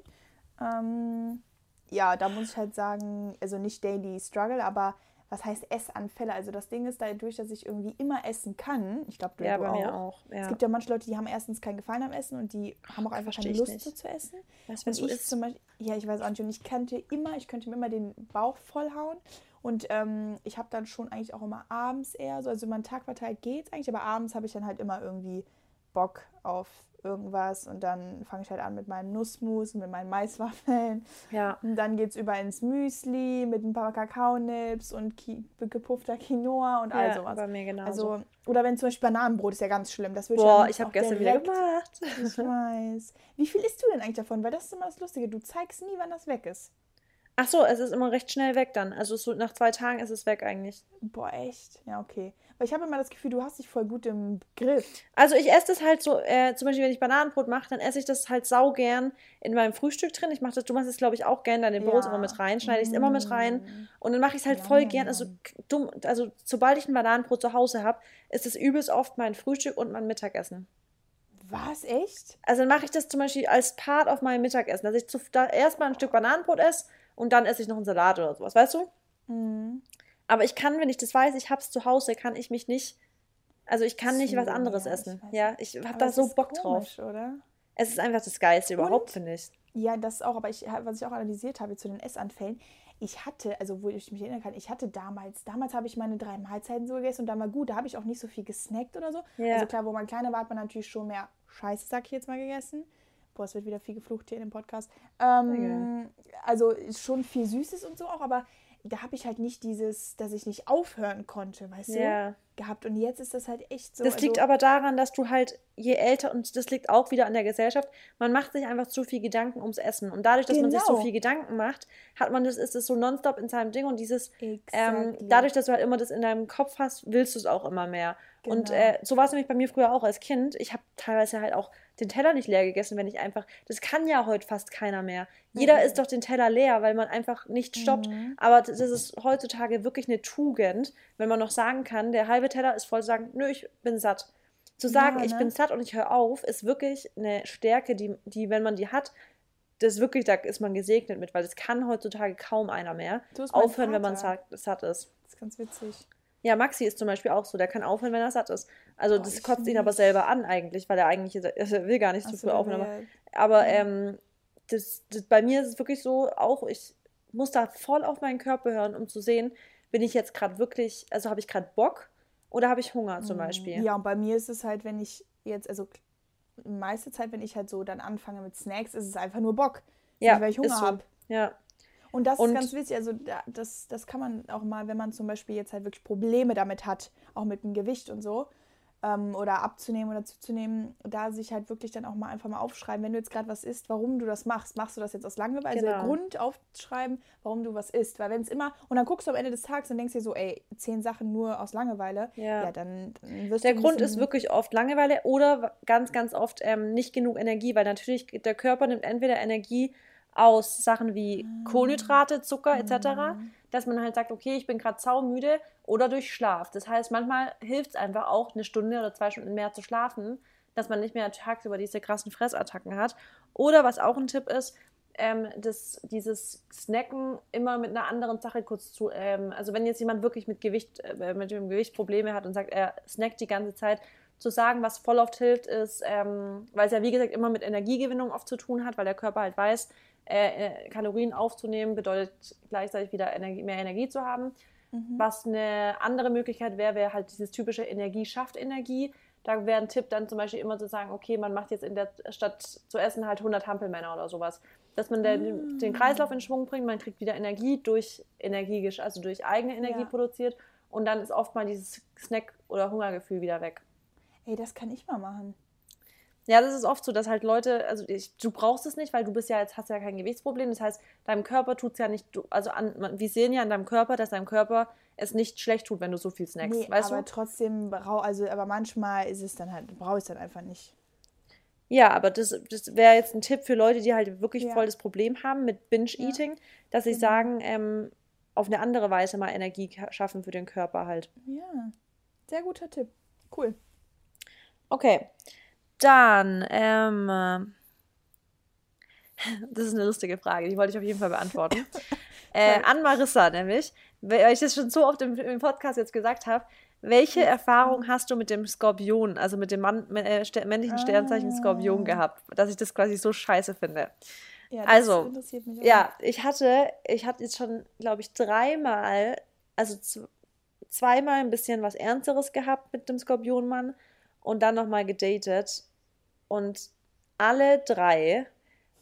Speaker 1: Ähm, ja, da muss ich halt sagen, also nicht Daily Struggle, aber was heißt Essanfälle? Also das Ding ist dadurch, dass ich irgendwie immer essen kann. Ich glaube, du,
Speaker 2: ja,
Speaker 1: du
Speaker 2: bei
Speaker 1: auch.
Speaker 2: mir auch. Ja.
Speaker 1: Es gibt ja manche Leute, die haben erstens keinen Gefallen am Essen und die haben auch einfach keine Lust so zu essen.
Speaker 2: du, wenn
Speaker 1: Und
Speaker 2: so
Speaker 1: ich
Speaker 2: ist?
Speaker 1: zum Beispiel, ja, ich weiß auch nicht. Und ich könnte immer, ich könnte mir immer den Bauch vollhauen. Und ähm, ich habe dann schon eigentlich auch immer abends eher so, also mein Tag verteilt geht's eigentlich, aber abends habe ich dann halt immer irgendwie Bock auf irgendwas und dann fange ich halt an mit meinem Nussmus und mit meinen Maiswaffeln.
Speaker 2: Ja.
Speaker 1: Und dann geht's über ins Müsli mit ein paar Kakaonips und Ki gepuffter Quinoa und all
Speaker 2: ja,
Speaker 1: sowas.
Speaker 2: bei mir genauso.
Speaker 1: Also, oder wenn zum Beispiel Bananenbrot ist ja ganz schlimm. Das würde
Speaker 2: Boah,
Speaker 1: dann
Speaker 2: ich habe gestern wieder
Speaker 1: direkt-
Speaker 2: gemacht.
Speaker 1: ich weiß. Wie viel isst du denn eigentlich davon? Weil das ist immer das Lustige. Du zeigst nie, wann das weg ist.
Speaker 2: Ach so, es ist immer recht schnell weg dann. Also so nach zwei Tagen ist es weg eigentlich.
Speaker 1: Boah, echt? Ja, okay. Weil ich habe immer das Gefühl, du hast dich voll gut im Griff.
Speaker 2: Also ich esse das halt so, äh, zum Beispiel wenn ich Bananenbrot mache, dann esse ich das halt sau gern in meinem Frühstück drin. Ich mache das, du machst das glaube ich auch gern, deine Brot
Speaker 1: Ja.
Speaker 2: immer mit rein, schneide ich es immer mit rein.
Speaker 1: Mm.
Speaker 2: Und dann mache ich es halt
Speaker 1: Yum,
Speaker 2: voll gern. Also dumm, also sobald ich ein Bananenbrot zu Hause habe, ist es übelst oft mein Frühstück und mein Mittagessen.
Speaker 1: Was? Echt?
Speaker 2: Also dann mache ich das zum Beispiel als Part auf meinem Mittagessen, dass ich zu, da erstmal ein Stück Bananenbrot esse und dann esse ich noch einen Salat oder sowas, weißt du?
Speaker 1: Mhm.
Speaker 2: Aber ich kann, wenn ich das weiß, ich habe es zu Hause, kann ich mich nicht, also ich kann nicht was anderes
Speaker 1: ja, ich
Speaker 2: essen.
Speaker 1: weiß
Speaker 2: Ja, ich habe
Speaker 1: Aber
Speaker 2: da so Bock drauf.
Speaker 1: komisch, oder?
Speaker 2: Es ist einfach das Geilste überhaupt, finde ich.
Speaker 1: Ja, das auch, aber ich, was ich auch analysiert habe zu den Essanfällen, ich hatte, also wo ich mich erinnern kann, ich hatte damals, damals habe ich meine drei Mahlzeiten so gegessen und dann war gut, da habe ich auch nicht so viel gesnackt oder so.
Speaker 2: Ja.
Speaker 1: Also klar, wo man kleiner war, hat man natürlich schon mehr Scheiße, sag ich jetzt mal, gegessen. Boah, es wird wieder viel geflucht hier in dem Podcast. Ähm, also ist schon viel Süßes und so auch, aber da habe ich halt nicht dieses, dass ich nicht aufhören konnte, weißt
Speaker 2: Ja.
Speaker 1: du, gehabt. Und jetzt ist das halt echt so.
Speaker 2: Das liegt
Speaker 1: also,
Speaker 2: aber daran, dass du halt, je älter, und das liegt auch wieder an der Gesellschaft, man macht sich einfach zu viel Gedanken ums Essen. Und dadurch, dass man sich so
Speaker 1: Genau.
Speaker 2: viel Gedanken macht, hat man das, ist es so nonstop in seinem Ding und dieses, ähm,
Speaker 1: Exactly.
Speaker 2: dadurch, dass du halt immer das in deinem Kopf hast, willst du es auch immer mehr. Und
Speaker 1: Genau.
Speaker 2: äh, so war es nämlich bei mir früher auch als Kind. Ich habe teilweise halt auch den Teller nicht leer gegessen, wenn ich einfach, das kann ja heute fast keiner mehr. Jeder
Speaker 1: Mhm.
Speaker 2: isst doch den Teller leer, weil man einfach nicht stoppt.
Speaker 1: Mhm.
Speaker 2: Aber das ist heutzutage wirklich eine Tugend, wenn man noch sagen kann, der halbe Teller ist voll zu sagen, nö, ich bin satt. Zu sagen,
Speaker 1: Ja,
Speaker 2: ich
Speaker 1: ne?
Speaker 2: bin satt und ich höre auf, ist wirklich eine Stärke, die, die, wenn man die hat, das ist wirklich, da ist man gesegnet mit, weil das kann heutzutage kaum einer mehr. Aufhören, wenn man
Speaker 1: Vater.
Speaker 2: satt, satt ist.
Speaker 1: Das ist ganz witzig.
Speaker 2: Ja, Maxi ist zum Beispiel auch so, der kann aufhören, wenn er satt ist. Also
Speaker 1: Boah,
Speaker 2: das kotzt ihn aber selber an eigentlich, weil er eigentlich, er will gar nicht so
Speaker 1: Ach
Speaker 2: früh aufhören. Aber,
Speaker 1: will-
Speaker 2: aber ähm, das, das, bei mir ist es wirklich so, auch ich muss da voll auf meinen Körper hören, um zu sehen, bin ich jetzt gerade wirklich, also habe ich gerade Bock oder habe ich Hunger zum Beispiel.
Speaker 1: Mhm. Ja, und bei mir ist es halt, wenn ich jetzt, also meiste Zeit, wenn ich halt so dann anfange mit Snacks, ist es einfach nur Bock.
Speaker 2: Ja,
Speaker 1: nicht, weil ich Hunger
Speaker 2: so.
Speaker 1: habe.
Speaker 2: Ja,
Speaker 1: Und das
Speaker 2: Und-
Speaker 1: ist ganz witzig. Also da, das, das kann man auch mal, wenn man zum Beispiel jetzt halt wirklich Probleme damit hat, auch mit dem Gewicht und so, ähm, oder abzunehmen oder zuzunehmen, da sich halt wirklich dann auch mal einfach mal aufschreiben, wenn du jetzt gerade was isst, warum du das machst. Machst du das jetzt aus Langeweile? Also
Speaker 2: Genau.
Speaker 1: der Grund aufschreiben, warum du was isst. Weil wenn es immer, und dann guckst du am Ende des Tages und denkst dir so, ey, zehn Sachen nur aus Langeweile,
Speaker 2: Ja.
Speaker 1: ja, dann, dann wirst
Speaker 2: Der
Speaker 1: du
Speaker 2: Grund ist wirklich oft Langeweile oder ganz, ganz oft ähm, nicht genug Energie, weil natürlich der Körper nimmt entweder Energie aus Sachen wie Kohlenhydrate, Zucker etc., dass man halt sagt, okay, ich bin gerade saumüde oder durch Schlaf. Das heißt, manchmal hilft es einfach auch, eine Stunde oder zwei Stunden mehr zu schlafen, dass man nicht mehr tagsüber diese krassen Fressattacken hat. Oder was auch ein Tipp ist, ähm, das, dieses Snacken immer mit einer anderen Sache kurz zu, ähm, also wenn jetzt jemand wirklich mit Gewicht, äh, mit dem Gewicht Probleme hat und sagt, er snackt die ganze Zeit, zu sagen, was voll oft hilft, ist, ähm, weil es ja wie gesagt immer mit Energiegewinnung oft zu tun hat, weil der Körper halt weiß, äh, äh, Kalorien aufzunehmen bedeutet gleichzeitig wieder Energie, mehr Energie zu haben. Was eine andere Möglichkeit wäre, wäre halt dieses typische Energie schafft Energie. Da wäre ein Tipp dann zum Beispiel immer zu sagen, okay, man macht jetzt in der Stadt zu essen halt 100 Hampelmänner oder sowas. Dass man den, den Kreislauf in Schwung bringt, man kriegt wieder Energie durch Energie, also durch eigene Energie
Speaker 1: Ja.
Speaker 2: produziert und dann ist oft mal dieses Snack- oder Hungergefühl wieder weg.
Speaker 1: Ey, das kann ich mal machen.
Speaker 2: Ja, das ist oft so, dass halt Leute, also ich, du brauchst es nicht, weil du bist ja jetzt, hast ja kein Gewichtsproblem. Das heißt, deinem Körper tut es ja nicht, also an, wir sehen ja an deinem Körper, dass deinem Körper es nicht schlecht tut, wenn du so viel snackst.
Speaker 1: Nee,
Speaker 2: weißt
Speaker 1: aber
Speaker 2: du?
Speaker 1: trotzdem, also, aber manchmal ist es dann halt, brauche ich es dann einfach nicht.
Speaker 2: Ja, aber das, das wäre jetzt ein Tipp für Leute, die halt wirklich
Speaker 1: Ja.
Speaker 2: voll das Problem haben mit Binge-Eating, dass sie
Speaker 1: genau.
Speaker 2: sagen, ähm, auf eine andere Weise mal Energie schaffen für den Körper halt.
Speaker 1: Ja, sehr guter Tipp. Cool.
Speaker 2: Okay, dann, ähm, das ist eine lustige Frage, die wollte ich auf jeden Fall beantworten. äh, an Marissa nämlich, weil ich das schon so oft im, im Podcast jetzt gesagt habe, welche Erfahrung hast du mit dem Skorpion, also mit dem Mann, äh, männlichen Sternzeichen Skorpion
Speaker 1: Ah.
Speaker 2: gehabt, dass ich das quasi so scheiße finde?
Speaker 1: Ja,
Speaker 2: Also,
Speaker 1: interessiert mich auch.
Speaker 2: Ja, ich hatte, ich hatte jetzt schon, glaube ich, dreimal, also zweimal ein bisschen was Ernsteres gehabt mit dem Skorpionmann und dann nochmal gedatet. Und alle drei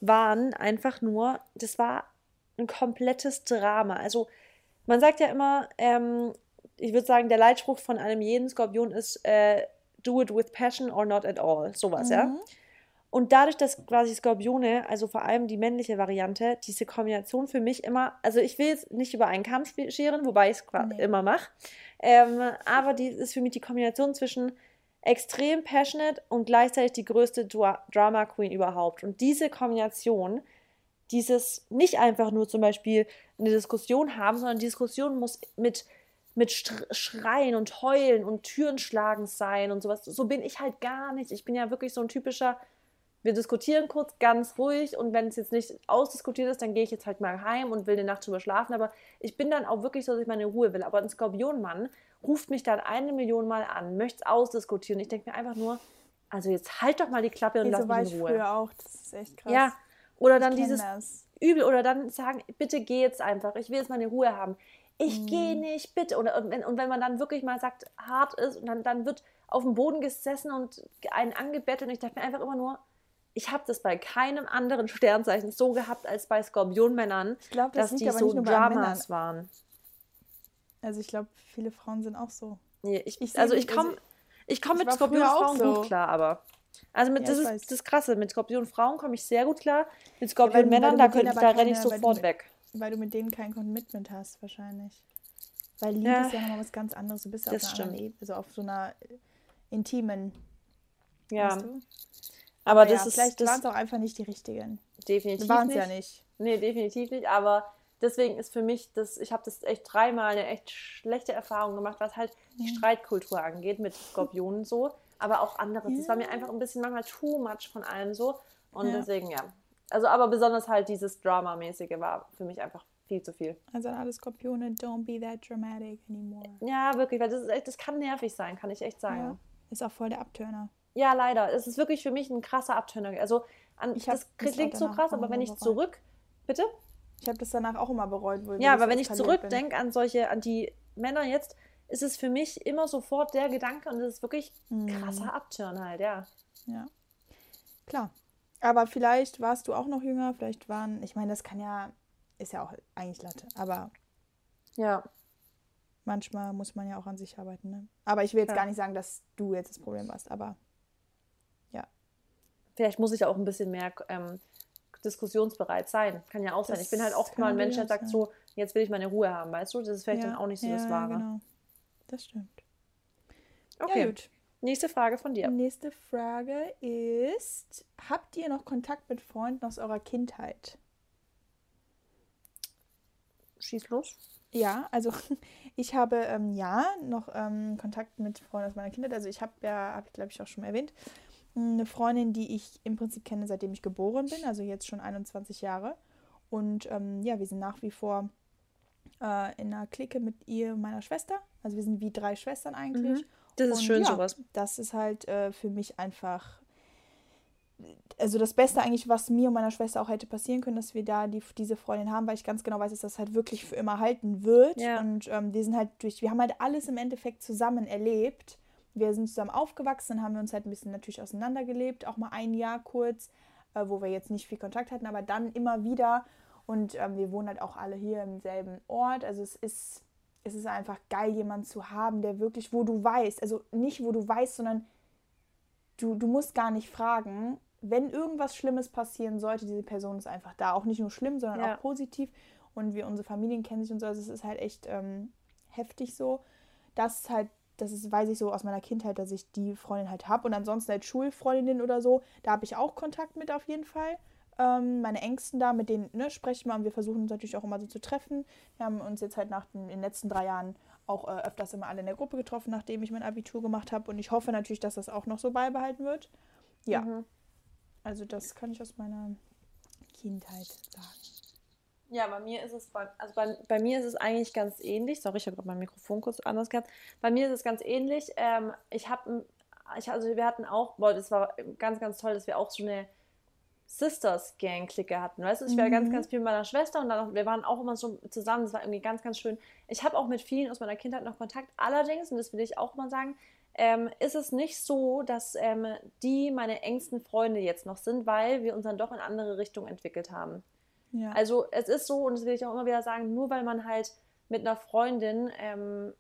Speaker 2: waren einfach nur, das war ein komplettes Drama. Also man sagt ja immer, ähm, ich würde sagen, der Leitspruch von einem jeden Skorpion ist, äh, do it with passion or not at all. Sowas, ja.
Speaker 1: Mhm.
Speaker 2: Und dadurch, dass quasi Skorpione, also vor allem die männliche Variante, diese Kombination für mich immer, also ich will jetzt nicht über einen Kamm scheren, wobei ich es
Speaker 1: Nee.
Speaker 2: immer mache, ähm, aber die ist für mich die Kombination zwischen extrem passionate und gleichzeitig die größte Dra Drama Queen überhaupt. Und diese Kombination, dieses nicht einfach nur zum Beispiel eine Diskussion haben, sondern die Diskussion muss mit mit Schreien und Heulen und Türen schlagen sein und sowas. So bin ich halt gar nicht. Ich bin ja wirklich so ein typischer, wir diskutieren kurz ganz ruhig und wenn es jetzt nicht ausdiskutiert ist, dann gehe ich jetzt halt mal heim und will eine Nacht drüber schlafen. Aber ich bin dann auch wirklich so, dass ich meine Ruhe will. Aber ein Skorpionmann ruft mich dann eine Million Mal an, möchte es ausdiskutieren. Ich denke mir einfach nur, also jetzt halt doch mal die Klappe und hey, lass so mich in Ruhe. Früher auch, das ist echt krass. Ja, oder dann dieses das. übel oder dann sagen, bitte geh jetzt einfach, ich will jetzt meine Ruhe haben. Ich mhm. gehe nicht, bitte. Und, und, wenn, und wenn man dann wirklich mal sagt, hart ist und dann, dann wird auf dem Boden gesessen und einen angebettelt und ich dachte mir einfach immer nur, ich habe das bei keinem anderen Sternzeichen so gehabt als bei Skorpionmännern, ich glaub, das dass die so
Speaker 1: Dramas waren. Also ich glaube, viele Frauen sind auch so.
Speaker 2: Nee, ich, ich also ich komme ich komm mit Skorpionfrauen so. gut klar, aber also mit, ja, das ist weiß. das Krasse. Mit Skorpionfrauen komme ich sehr gut klar. Mit Skorpionmännern, ja, da, da renne ich
Speaker 1: sofort weil weg. Weil du mit denen kein Commitment hast, wahrscheinlich. Weil Liebe ja. ist ja nochmal was ganz anderes. Du bist ja auf einer anderen Ebene, also auf so einer intimen. Ja. Weißt du? Aber, aber das ist. Vielleicht waren es auch einfach nicht die richtigen. Definitiv.
Speaker 2: Waren es ja nicht. Nee, definitiv nicht. Aber deswegen ist für mich das, ich habe das echt dreimal eine echt schlechte Erfahrung gemacht, was halt die mhm. Streitkultur angeht mit Skorpionen so aber auch anderes. Es ja. war mir einfach ein bisschen manchmal too much von allem so. Und ja. deswegen, ja. Also, aber besonders halt dieses Drama-mäßige war für mich einfach viel zu viel.
Speaker 1: Also an alle Skorpione, don't be that dramatic anymore.
Speaker 2: Ja, wirklich, weil das ist echt, das kann nervig sein, kann ich echt sagen. Ja.
Speaker 1: Ist auch voll der Abturner.
Speaker 2: Ja, leider. Es ist wirklich für mich ein krasser Abturner. Also an, ich das klingt so krass, aber wenn ich bereut. zurück. Bitte?
Speaker 1: Ich habe das danach auch immer bereut.
Speaker 2: ja, aber wenn ich zurückdenke an solche, an die Männer jetzt, ist es für mich immer sofort der Gedanke und es ist wirklich ein mhm. krasser Abturn halt, ja.
Speaker 1: Ja. Klar. Aber vielleicht warst du auch noch jünger, vielleicht waren, ich meine, das kann ja, ist ja auch eigentlich Latte, aber ja. Manchmal muss man ja auch an sich arbeiten, ne? Aber ich will jetzt ja. gar nicht sagen, dass du jetzt das Problem warst, aber.
Speaker 2: Vielleicht muss ich auch ein bisschen mehr ähm, diskussionsbereit sein. Kann ja auch das sein. Ich bin halt oft mal ein Mensch, der sagt sein. so, jetzt will ich meine Ruhe haben, weißt du? Das ist vielleicht ja. dann auch nicht so ja, das Wahre. Genau
Speaker 1: das stimmt.
Speaker 2: Okay. Ja, gut. Nächste Frage von dir.
Speaker 1: Nächste Frage ist: Habt ihr noch Kontakt mit Freunden aus eurer Kindheit?
Speaker 2: Schieß los.
Speaker 1: Ja, also ich habe ähm, ja noch ähm, Kontakt mit Freunden aus meiner Kindheit. Also ich habe ja, habe ich glaube ich auch schon erwähnt, eine Freundin, die ich im Prinzip kenne, seitdem ich geboren bin, also jetzt schon 21 Jahre. Und ähm, ja, wir sind nach wie vor äh, in einer Clique mit ihr und meiner Schwester. Also wir sind wie drei Schwestern eigentlich. Mhm. Das ist und schön, ja, sowas. Das ist halt äh, für mich einfach, also das Beste eigentlich, was mir und meiner Schwester auch hätte passieren können, dass wir da die, diese Freundin haben, weil ich ganz genau weiß, dass das halt wirklich für immer halten wird. Ja. Und ähm, wir sind halt durch, wir haben halt alles im Endeffekt zusammen erlebt. Wir sind zusammen aufgewachsen, dann haben wir uns halt ein bisschen natürlich auseinandergelebt, auch mal ein Jahr kurz, äh, wo wir jetzt nicht viel Kontakt hatten, aber dann immer wieder. Und ähm, wir wohnen halt auch alle hier im selben Ort. Also es ist, es ist einfach geil, jemanden zu haben, der wirklich, wo du weißt, also nicht wo du weißt, sondern du, du musst gar nicht fragen. Wenn irgendwas Schlimmes passieren sollte, diese Person ist einfach da. Auch nicht nur schlimm, sondern ja. auch positiv. Und wir, unsere Familien kennen sich und so. Also es ist halt echt ähm, heftig so. Das ist halt das ist, weiß ich so aus meiner Kindheit, dass ich die Freundin halt habe. Und ansonsten halt Schulfreundinnen oder so, da habe ich auch Kontakt mit auf jeden Fall ähm, meine Ängsten da, mit denen ne, sprechen wir und wir versuchen uns natürlich auch immer so zu treffen. Wir haben uns jetzt halt nach den, in den letzten drei Jahren auch äh, öfters immer alle in der Gruppe getroffen, nachdem ich mein Abitur gemacht habe und ich hoffe natürlich, dass das auch noch so beibehalten wird. Ja. Mhm. Also das kann ich aus meiner Kindheit sagen.
Speaker 2: Ja, bei mir ist es bei, also bei, bei mir ist es eigentlich ganz ähnlich. Sorry, ich habe gerade mein Mikrofon kurz anders gehabt. Bei mir ist es ganz ähnlich. Ähm, ich habe, ich, also wir hatten auch, boah, das war ganz, ganz toll, dass wir auch so eine Sisters Gang Clique hatten. Weißt du, ich war mhm. ganz, ganz viel mit meiner Schwester und dann, wir waren auch immer so zusammen. Das war irgendwie ganz, ganz schön. Ich habe auch mit vielen aus meiner Kindheit noch Kontakt. Allerdings, und das will ich auch mal sagen, ähm, ist es nicht so, dass ähm, die meine engsten Freunde jetzt noch sind, weil wir uns dann doch in andere Richtungen entwickelt haben. Ja. Also es ist so, und das will ich auch immer wieder sagen, nur weil man halt mit einer Freundin ähm,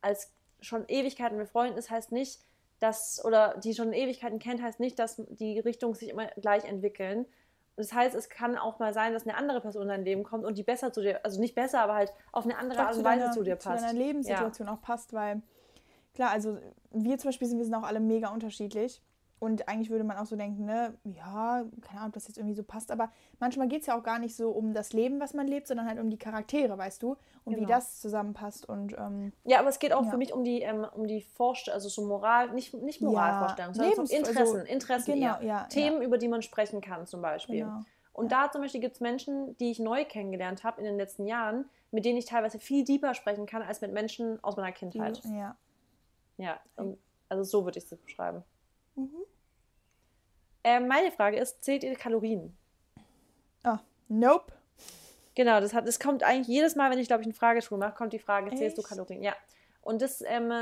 Speaker 2: als schon Ewigkeiten mit Freunden ist, heißt nicht, dass, oder die schon Ewigkeiten kennt, heißt nicht, dass die Richtungen sich immer gleich entwickeln. Das heißt, es kann auch mal sein, dass eine andere Person in dein Leben kommt und die besser zu dir, also nicht besser, aber halt auf eine andere Art und Weise zu dir passt.
Speaker 1: Zu deiner Lebenssituation ja. auch passt, weil klar, also wir zum Beispiel sind, wir sind auch alle mega unterschiedlich. Und eigentlich würde man auch so denken, ne, ja, keine Ahnung, ob das jetzt irgendwie so passt, aber manchmal geht es ja auch gar nicht so um das Leben, was man lebt, sondern halt um die Charaktere, weißt du, und wie
Speaker 2: Genau.
Speaker 1: das zusammenpasst und ähm,
Speaker 2: Ja, aber es geht auch
Speaker 1: Ja.
Speaker 2: für mich um die, ähm, um die Vorstellung, also so Moral, nicht, nicht Moralvorstellung, sondern um
Speaker 1: Lebens- also,
Speaker 2: Interessen, Interessen
Speaker 1: genau, ja,
Speaker 2: Themen, über die man sprechen kann zum Beispiel.
Speaker 1: Genau.
Speaker 2: Und da zum Beispiel gibt es Menschen, die ich neu kennengelernt habe in den letzten Jahren, mit denen ich teilweise viel deeper sprechen kann als mit Menschen aus meiner Kindheit.
Speaker 1: ja.
Speaker 2: Ja, also so würde ich es beschreiben.
Speaker 1: Mhm.
Speaker 2: Ähm, meine Frage ist, zählt ihr Kalorien?
Speaker 1: Ah, nope.
Speaker 2: Genau, das, hat, das kommt eigentlich jedes Mal, wenn ich, glaube ich, eine Frageschule mache, kommt die Frage, zählst du
Speaker 1: Echt?
Speaker 2: Kalorien? Ja. Und das ähm,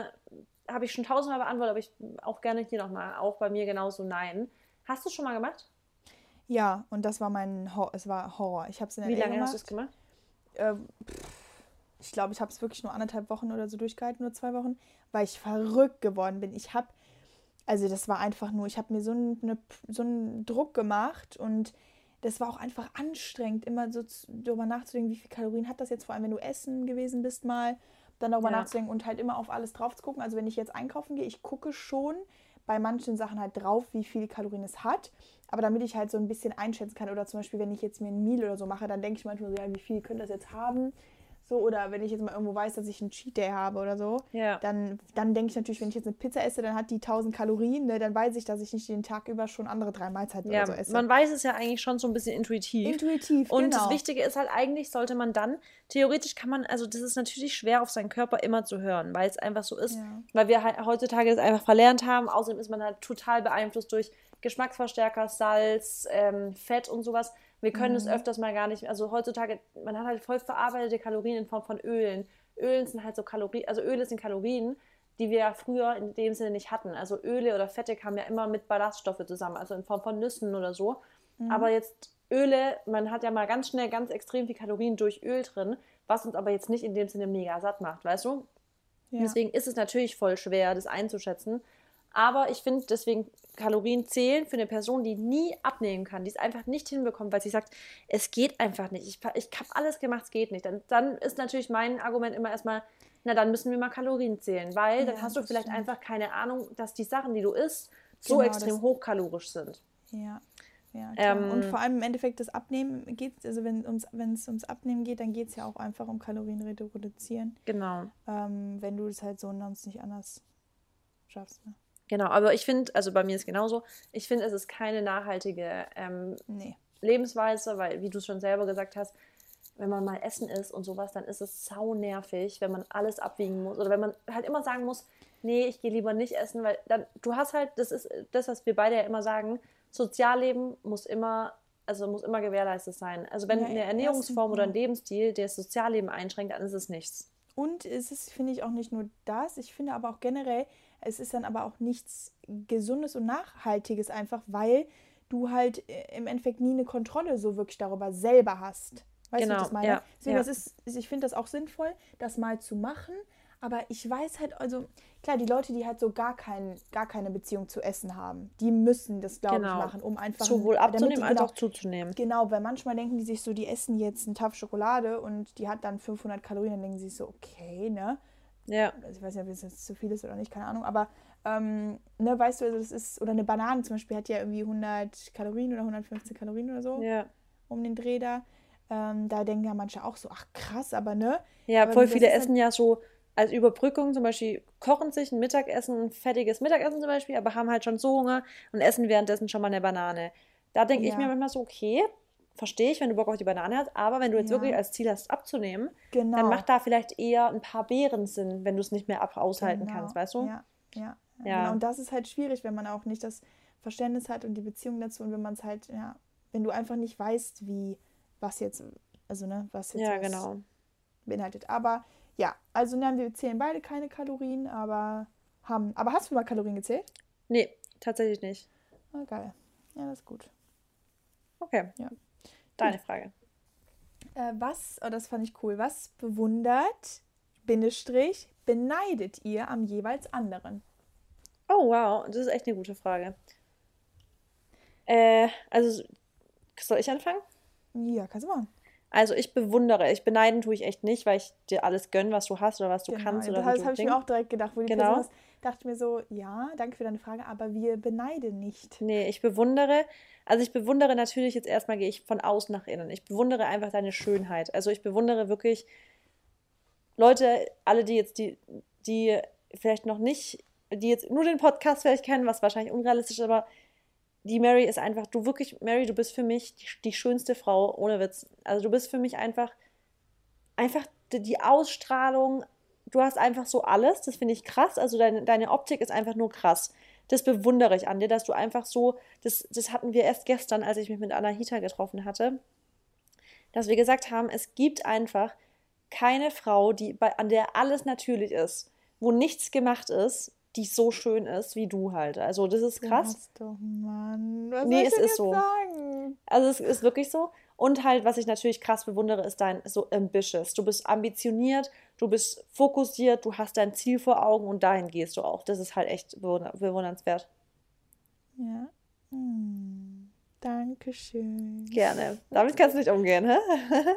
Speaker 2: habe ich schon tausendmal beantwortet, aber ich auch gerne hier nochmal, auch bei mir genauso nein. Hast du es schon mal gemacht?
Speaker 1: Ja, und das war mein Hor es war Horror. Ich habe es in
Speaker 2: Wie
Speaker 1: LA
Speaker 2: lange hast du
Speaker 1: gemacht.
Speaker 2: es gemacht?
Speaker 1: ähm, ich glaube, ich habe es wirklich nur anderthalb Wochen oder so durchgehalten, nur zwei Wochen, weil ich verrückt geworden bin. Ich habe, also das war einfach nur, ich habe mir so, ein- eine, so einen Druck gemacht und das war auch einfach anstrengend, immer so darüber nachzudenken, wie viel Kalorien hat das jetzt, vor allem wenn du essen gewesen bist mal, dann darüber
Speaker 2: Ja.
Speaker 1: nachzudenken und halt immer auf alles drauf zu gucken. Also wenn ich jetzt einkaufen gehe, ich gucke schon bei manchen Sachen halt drauf, wie viel Kalorien es hat. Aber damit ich halt so ein bisschen einschätzen kann, oder zum Beispiel, wenn ich jetzt mir ein Meal oder so mache, dann denke ich manchmal so, ja, wie viel könnte das jetzt haben? So, oder wenn ich jetzt mal irgendwo weiß, dass ich einen Cheat Day habe oder so,
Speaker 2: Ja.
Speaker 1: dann, dann denke ich natürlich, wenn ich jetzt eine Pizza esse, dann hat die 1000 Kalorien, ne, dann weiß ich, dass ich nicht den Tag über schon andere drei Mahlzeiten
Speaker 2: Ja,
Speaker 1: oder so esse.
Speaker 2: man weiß es ja eigentlich schon so ein bisschen intuitiv.
Speaker 1: Intuitiv,
Speaker 2: Und
Speaker 1: genau.
Speaker 2: das Wichtige ist halt, eigentlich sollte man dann, theoretisch kann man, also das ist natürlich schwer auf seinen Körper immer zu hören, weil es einfach so ist,
Speaker 1: Ja.
Speaker 2: weil wir halt heutzutage das einfach verlernt haben. Außerdem ist man halt total beeinflusst durch Geschmacksverstärker, Salz, ähm, Fett und sowas. Wir können
Speaker 1: Mhm.
Speaker 2: es öfters mal gar nicht, also heutzutage, man hat halt voll verarbeitete Kalorien in Form von Ölen. Ölen sind halt so Kalorien, also Öle sind Kalorien, die wir ja früher in dem Sinne nicht hatten. Also Öle oder Fette kamen ja immer mit Ballaststoffe zusammen, also in Form von Nüssen oder so.
Speaker 1: Mhm.
Speaker 2: Aber jetzt Öle, man hat ja mal ganz schnell ganz extrem viel Kalorien durch Öl drin, was uns aber jetzt nicht in dem Sinne mega satt macht, weißt du?
Speaker 1: ja.
Speaker 2: Deswegen ist es natürlich voll schwer, das einzuschätzen. Aber ich finde deswegen Kalorien zählen für eine Person, die nie abnehmen kann, die es einfach nicht hinbekommt, weil sie sagt, es geht einfach nicht. Ich, ich habe alles gemacht, es geht nicht. Dann, dann ist natürlich mein Argument immer erstmal, na dann müssen wir mal Kalorien zählen, weil dann
Speaker 1: Ja,
Speaker 2: hast du vielleicht
Speaker 1: stimmt.
Speaker 2: einfach keine Ahnung, dass die Sachen, die du isst, so
Speaker 1: Genau,
Speaker 2: extrem hochkalorisch sind.
Speaker 1: Ja, ja.
Speaker 2: Ähm,
Speaker 1: und vor allem im Endeffekt das Abnehmen geht, also wenn ums, wenn es ums Abnehmen geht, dann geht es ja auch einfach um Kalorien redu- reduzieren,
Speaker 2: Genau.
Speaker 1: ähm, wenn du es halt so sonst nicht anders schaffst. Ne?
Speaker 2: Genau, aber ich finde, also bei mir ist genauso, ich finde, es ist keine nachhaltige ähm,
Speaker 1: Nee.
Speaker 2: Lebensweise, weil, wie du schon selber gesagt hast, wenn man mal essen isst und sowas, dann ist es sau nervig, wenn man alles abwiegen muss oder wenn man halt immer sagen muss, nee, ich gehe lieber nicht essen, weil dann, du hast halt, das ist das, was wir beide ja immer sagen, Sozialleben muss immer, also muss immer gewährleistet sein. Also wenn
Speaker 1: Ja,
Speaker 2: eine Ernährungsform oder ein. Lebensstil das Sozialleben einschränkt, dann ist es nichts.
Speaker 1: Und es ist, finde ich, auch nicht nur das, ich finde aber auch generell, es ist dann aber auch nichts Gesundes und Nachhaltiges einfach, weil du halt äh, im Endeffekt nie eine Kontrolle so wirklich darüber selber hast. Weißt du, wie
Speaker 2: Genau,
Speaker 1: ich meine?
Speaker 2: ja,
Speaker 1: Deswegen,
Speaker 2: ja.
Speaker 1: das ist, ich finde das auch sinnvoll, das mal zu machen, aber ich weiß halt, also klar, die Leute, die halt so gar, kein, gar keine Beziehung zu Essen haben, die müssen das, glaube
Speaker 2: Genau.
Speaker 1: ich, machen, um einfach...
Speaker 2: Sowohl abzunehmen
Speaker 1: die,
Speaker 2: als
Speaker 1: genau,
Speaker 2: auch zuzunehmen.
Speaker 1: Genau, weil manchmal denken die sich so, die essen jetzt einen Tafel Schokolade und die hat dann 500 Kalorien, dann denken sie sich so, okay, ne?
Speaker 2: Ja,
Speaker 1: Also ich weiß nicht, ob es jetzt zu viel ist oder nicht, keine Ahnung, aber ähm, ne, weißt du, also das ist, oder eine Banane zum Beispiel hat ja irgendwie 100 Kalorien oder 115 Kalorien oder so
Speaker 2: ja.
Speaker 1: um den Dreh da. Ähm, da denken ja manche auch so, ach krass, aber ne?
Speaker 2: Ja,
Speaker 1: Ähm,
Speaker 2: voll
Speaker 1: das
Speaker 2: viele
Speaker 1: halt-
Speaker 2: essen ja so als Überbrückung, zum Beispiel kochen sich ein Mittagessen, ein fettiges Mittagessen zum Beispiel, aber haben halt schon so Hunger und essen währenddessen schon mal eine Banane. Da denke ich
Speaker 1: Ja.
Speaker 2: mir manchmal so, okay, verstehe ich, wenn du Bock auf die Banane hast, aber wenn du jetzt
Speaker 1: Ja.
Speaker 2: wirklich als Ziel hast, abzunehmen,
Speaker 1: Genau.
Speaker 2: dann macht da vielleicht eher ein paar Beeren Sinn, wenn du es nicht mehr ab aushalten
Speaker 1: Genau.
Speaker 2: kannst, weißt du?
Speaker 1: Ja, ja. ja. Genau. Und das ist halt schwierig, wenn man auch nicht das Verständnis hat und die Beziehung dazu und wenn man es halt, ja, wenn du einfach nicht weißt, wie, was jetzt, also ne, was jetzt
Speaker 2: Ja,
Speaker 1: was
Speaker 2: genau.
Speaker 1: beinhaltet. Aber ja, also nein, wir zählen beide keine Kalorien, aber haben. Aber hast du mal Kalorien gezählt?
Speaker 2: Nee, tatsächlich nicht.
Speaker 1: Ah, geil. Ja, das ist gut.
Speaker 2: Okay.
Speaker 1: Ja.
Speaker 2: Deine Frage.
Speaker 1: Äh, was, oh, das fand ich cool, was bewundert, Bindestrich, beneidet ihr am jeweils anderen?
Speaker 2: Oh, wow, das ist echt eine gute Frage. Äh, also, soll ich anfangen?
Speaker 1: Ja, kannst du machen.
Speaker 2: Also ich bewundere, ich beneiden tue ich echt nicht, weil ich dir alles gönne, was du hast oder was du
Speaker 1: Genau,
Speaker 2: kannst oder
Speaker 1: das habe ich mir auch direkt gedacht, wo die
Speaker 2: Genau.
Speaker 1: Person dachte ich mir so, ja, danke für deine Frage, aber wir beneiden nicht.
Speaker 2: Nee, ich bewundere, also ich bewundere natürlich jetzt erstmal gehe ich von außen nach innen. Ich bewundere einfach deine Schönheit. Also ich bewundere wirklich Leute, alle, die jetzt die, die vielleicht noch nicht, die jetzt nur den Podcast vielleicht kennen, was wahrscheinlich unrealistisch ist, aber die Mary ist einfach, du wirklich, Mary, du bist für mich die, die schönste Frau, ohne Witz. Also du bist für mich einfach, einfach die, Ausstrahlung, du hast einfach so alles, das finde ich krass. Also deine, deine Optik ist einfach nur krass. Das bewundere ich an dir, dass du einfach so, das, das hatten wir erst gestern, als ich mich mit Anahita getroffen hatte, dass wir gesagt haben, es gibt einfach keine Frau, die bei, an der alles natürlich ist, wo nichts gemacht ist, die so schön ist wie du halt. Also das ist krass.
Speaker 1: Du doch, Mann. Was
Speaker 2: Nee,
Speaker 1: soll ich
Speaker 2: es ist so.
Speaker 1: sagen?
Speaker 2: Also es ist wirklich so. Und halt, was ich natürlich krass bewundere, ist dein so ambitious. Du bist ambitioniert, du bist fokussiert, du hast dein Ziel vor Augen und dahin gehst du auch. Das ist halt echt bewunder- bewundernswert.
Speaker 1: Ja. Hm. Dankeschön.
Speaker 2: Gerne. Damit kannst du nicht umgehen, hä?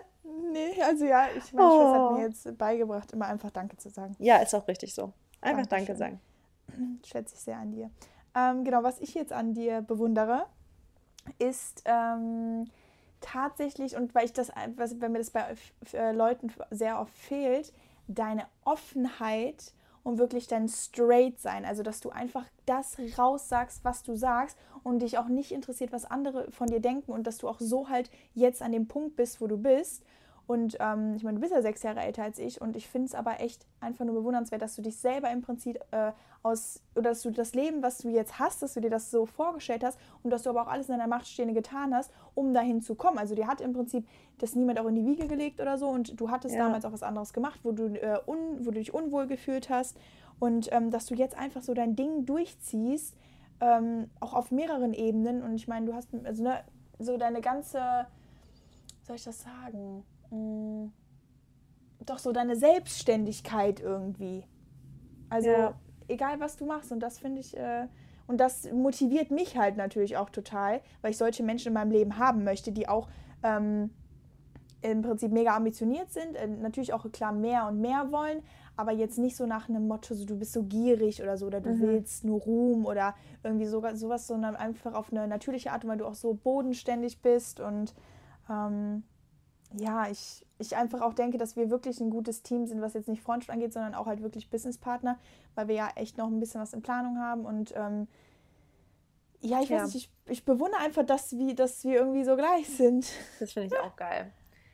Speaker 1: Nee, also ja, ich, meine Schwester hat
Speaker 2: Oh.
Speaker 1: mir jetzt beigebracht, immer einfach Danke zu sagen.
Speaker 2: Ja, ist auch richtig so. Einfach Danke
Speaker 1: Dankeschön.
Speaker 2: sagen.
Speaker 1: Schätze ich sehr an dir. Ähm, genau, was ich jetzt an dir bewundere, ist ähm, tatsächlich, und weil ich das, was, wenn mir das bei äh, Leuten sehr oft fehlt, deine Offenheit und wirklich dein Straight sein. Also, dass du einfach das raussagst, was du sagst und dich auch nicht interessiert, was andere von dir denken und dass du auch so halt jetzt an dem Punkt bist, wo du bist. Und ähm, ich meine, du bist ja sechs Jahre älter als ich und ich finde es aber echt einfach nur bewundernswert, dass du dich selber im Prinzip äh, aus, oder dass du das Leben, was du jetzt hast, dass du dir das so vorgestellt hast und dass du aber auch alles in deiner Macht Stehende getan hast, um dahin zu kommen. Also dir hat im Prinzip das niemand auch in die Wiege gelegt oder so und du hattest
Speaker 2: Ja.
Speaker 1: damals auch was anderes gemacht, wo du, äh, un, wo du dich unwohl gefühlt hast und ähm, dass du jetzt einfach so dein Ding durchziehst, ähm, auch auf mehreren Ebenen und ich meine, du hast also, ne, so deine ganze, soll ich das sagen? Mm, doch so deine Selbstständigkeit irgendwie. Also
Speaker 2: Ja.
Speaker 1: egal was du machst und das finde ich äh, und das motiviert mich halt natürlich auch total, weil ich solche Menschen in meinem Leben haben möchte, die auch ähm, im Prinzip mega ambitioniert sind, äh, natürlich auch klar mehr und mehr wollen, aber jetzt nicht so nach einem Motto, so du bist so gierig oder so oder du
Speaker 2: Mhm.
Speaker 1: willst nur Ruhm oder irgendwie sogar sowas, sondern einfach auf eine natürliche Art, weil du auch so bodenständig bist und ähm, ja, ich, ich einfach auch denke, dass wir wirklich ein gutes Team sind, was jetzt nicht Freundschaft angeht, sondern auch halt wirklich Businesspartner, weil wir ja echt noch ein bisschen was in Planung haben und ähm, ja, ich
Speaker 2: Ja.
Speaker 1: weiß nicht, ich, ich bewundere einfach, dass wir, dass wir irgendwie so gleich sind.
Speaker 2: Das finde ich auch geil.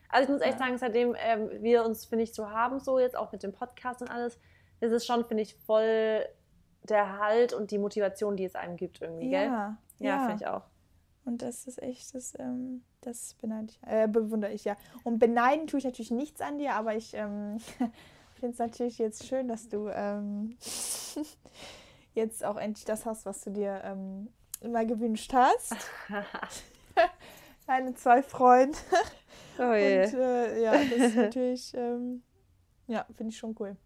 Speaker 2: Also ich muss echt
Speaker 1: Ja.
Speaker 2: sagen, seitdem ähm, wir uns, finde ich, so haben, so jetzt auch mit dem Podcast und alles, ist es schon, finde ich, voll der Halt und die Motivation, die es einem gibt irgendwie, gell?
Speaker 1: Ja,
Speaker 2: Ja, finde ich auch.
Speaker 1: Und das ist echt, das, ähm, das beneide ich, äh, bewundere ich ja. Und beneiden tue ich natürlich nichts an dir, aber ich ähm, finde es natürlich jetzt schön, dass du ähm, jetzt auch endlich das hast, was du dir ähm, immer gewünscht hast. Deine zwei Freunde.
Speaker 2: oh.
Speaker 1: Und äh, ja, das ist natürlich, ähm, ja, finde ich schon cool.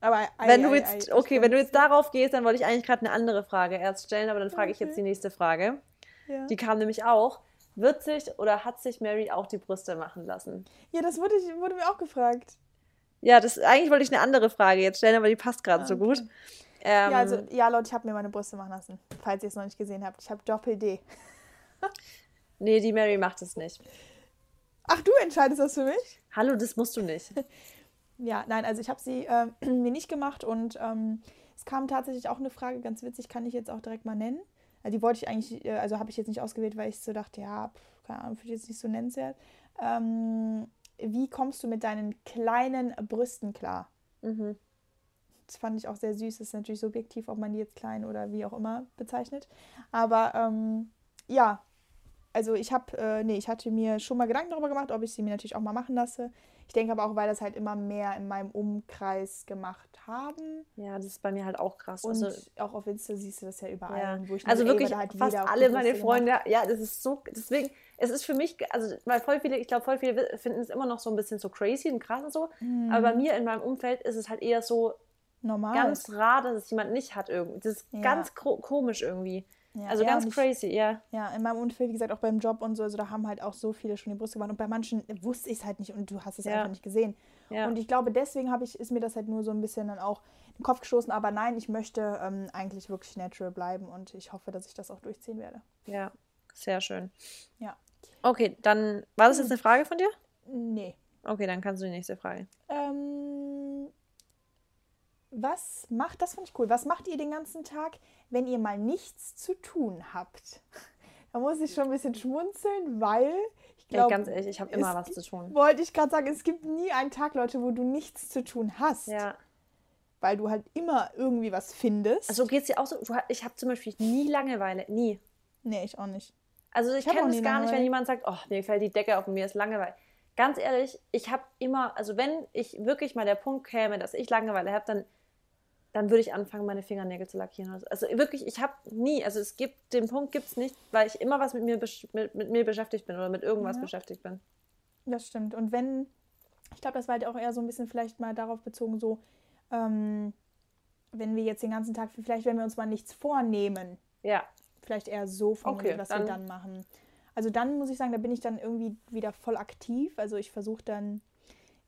Speaker 1: Aber ei,
Speaker 2: Wenn
Speaker 1: ei,
Speaker 2: du
Speaker 1: ei,
Speaker 2: jetzt,
Speaker 1: ich
Speaker 2: okay,
Speaker 1: bin-
Speaker 2: wenn du jetzt darauf gehst, dann wollte ich eigentlich gerade eine andere Frage erst stellen, aber dann frage ich jetzt
Speaker 1: Okay.
Speaker 2: die nächste Frage.
Speaker 1: ja.
Speaker 2: Die kam nämlich auch. Wird sich oder hat sich Mary auch die Brüste machen lassen?
Speaker 1: ja, das wurde, ich- wurde mir auch gefragt.
Speaker 2: Ja, das eigentlich wollte ich eine andere Frage jetzt stellen, aber die passt gerade
Speaker 1: Ah,
Speaker 2: so
Speaker 1: okay.
Speaker 2: gut. Ähm,
Speaker 1: Ja, also, ja, Leute, ich habe mir meine Brüste machen lassen, falls ihr es noch nicht gesehen habt. Ich habe Doppel-D.
Speaker 2: nee, die Mary macht es nicht.
Speaker 1: Ach, du entscheidest das für mich?
Speaker 2: Hallo, das musst du nicht.
Speaker 1: Ja, nein, also ich habe sie ähm, mir nicht gemacht und ähm, es kam tatsächlich auch eine Frage, ganz witzig, kann ich jetzt auch direkt mal nennen. Äh, die wollte ich eigentlich, äh, also habe ich jetzt nicht ausgewählt, weil ich so dachte, ja, pf, keine Ahnung, finde ich jetzt nicht so nennenswert. Ähm, wie kommst du mit deinen kleinen Brüsten klar?
Speaker 2: Mhm.
Speaker 1: Das fand ich auch sehr süß. Das ist natürlich subjektiv, ob man die jetzt klein oder wie auch immer bezeichnet. Aber ähm, ja, also ich habe, äh, nee, ich hatte mir schon mal Gedanken darüber gemacht, ob ich sie mir natürlich auch mal machen lasse. Ich denke aber auch, weil das halt immer mehr in meinem Umkreis gemacht haben.
Speaker 2: Ja, das ist bei mir halt auch krass.
Speaker 1: Und
Speaker 2: Also,
Speaker 1: auch auf Insta siehst du das ja überall.
Speaker 2: ja.
Speaker 1: Wo ich
Speaker 2: also
Speaker 1: ey,
Speaker 2: wirklich
Speaker 1: halt
Speaker 2: fast alle meine. Freunde, ja, das ist so, deswegen, es ist für mich, also, weil voll viele, ich glaube, voll viele finden es immer noch so ein bisschen so crazy und krass und so,
Speaker 1: Mhm.
Speaker 2: aber bei mir in meinem Umfeld ist es halt eher so
Speaker 1: Normal.
Speaker 2: ganz rar, dass es jemand nicht hat irgendwie. Das ist
Speaker 1: Ja.
Speaker 2: ganz ko komisch irgendwie.
Speaker 1: Ja,
Speaker 2: also
Speaker 1: er
Speaker 2: ganz
Speaker 1: ich-
Speaker 2: crazy, ja.
Speaker 1: Ja, in meinem Umfeld, wie gesagt, auch beim Job und so, also da haben halt auch so viele schon die Brüste gemacht. Und bei manchen wusste ich es halt nicht und du hast es
Speaker 2: Ja.
Speaker 1: einfach nicht gesehen.
Speaker 2: Ja.
Speaker 1: Und ich glaube, deswegen habe ich, ist mir das halt nur so ein bisschen dann auch in den Kopf gestoßen. Aber nein, ich möchte ähm, eigentlich wirklich natural bleiben und ich hoffe, dass ich das auch durchziehen werde.
Speaker 2: Ja, sehr schön.
Speaker 1: Ja.
Speaker 2: Okay, dann war das jetzt eine Frage von dir?
Speaker 1: Nee.
Speaker 2: Okay, dann kannst du die nächste Frage.
Speaker 1: Ähm, was macht, das fand ich cool, was macht ihr den ganzen Tag, wenn ihr mal nichts zu tun habt? Da muss ich schon ein bisschen schmunzeln, weil ich
Speaker 2: Ja,
Speaker 1: glaube,
Speaker 2: ganz ehrlich, ich habe immer was zu tun.
Speaker 1: wollte ich gerade sagen, es gibt nie einen Tag, Leute, wo du nichts zu tun hast,
Speaker 2: Ja.
Speaker 1: weil du halt immer irgendwie was findest.
Speaker 2: Also geht es dir auch so? Ich habe zum Beispiel nie Langeweile. Nie.
Speaker 1: nee, ich auch nicht.
Speaker 2: Also ich,
Speaker 1: Ich
Speaker 2: kenne
Speaker 1: nie
Speaker 2: gar nicht, wenn jemand sagt, oh, mir fällt die Decke auf und mir ist Langeweile. Ganz ehrlich, ich habe immer, also wenn ich wirklich mal der Punkt käme, dass ich Langeweile habe, dann, dann würde ich anfangen, meine Fingernägel zu lackieren. Also wirklich, ich habe nie, also es gibt, den Punkt gibt es nicht, weil ich immer was mit mir, mit, mit mir beschäftigt bin oder mit irgendwas
Speaker 1: Ja.
Speaker 2: beschäftigt bin.
Speaker 1: Das stimmt. Und wenn, ich glaube, das war halt auch eher so ein bisschen vielleicht mal darauf bezogen, so, ähm, wenn wir jetzt den ganzen Tag, vielleicht wenn wir uns mal nichts vornehmen,
Speaker 2: Ja,
Speaker 1: vielleicht eher so formuliert,
Speaker 2: Okay,
Speaker 1: was wir
Speaker 2: dann-
Speaker 1: dann machen. Also dann muss ich sagen, da bin ich dann irgendwie wieder voll aktiv. Also ich versuche dann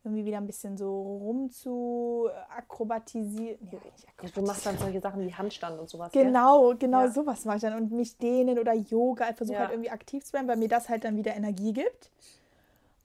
Speaker 1: irgendwie wieder ein bisschen so rum zu akrobatisieren. Ja,
Speaker 2: Ja, du machst dann
Speaker 1: akrobatisieren.
Speaker 2: solche Sachen wie Handstand und sowas. gell?
Speaker 1: Genau, genau
Speaker 2: Ja.
Speaker 1: sowas mache ich dann. Und mich dehnen oder Yoga. Ich versuche
Speaker 2: Ja.
Speaker 1: halt irgendwie aktiv zu bleiben, weil mir das halt dann wieder Energie gibt.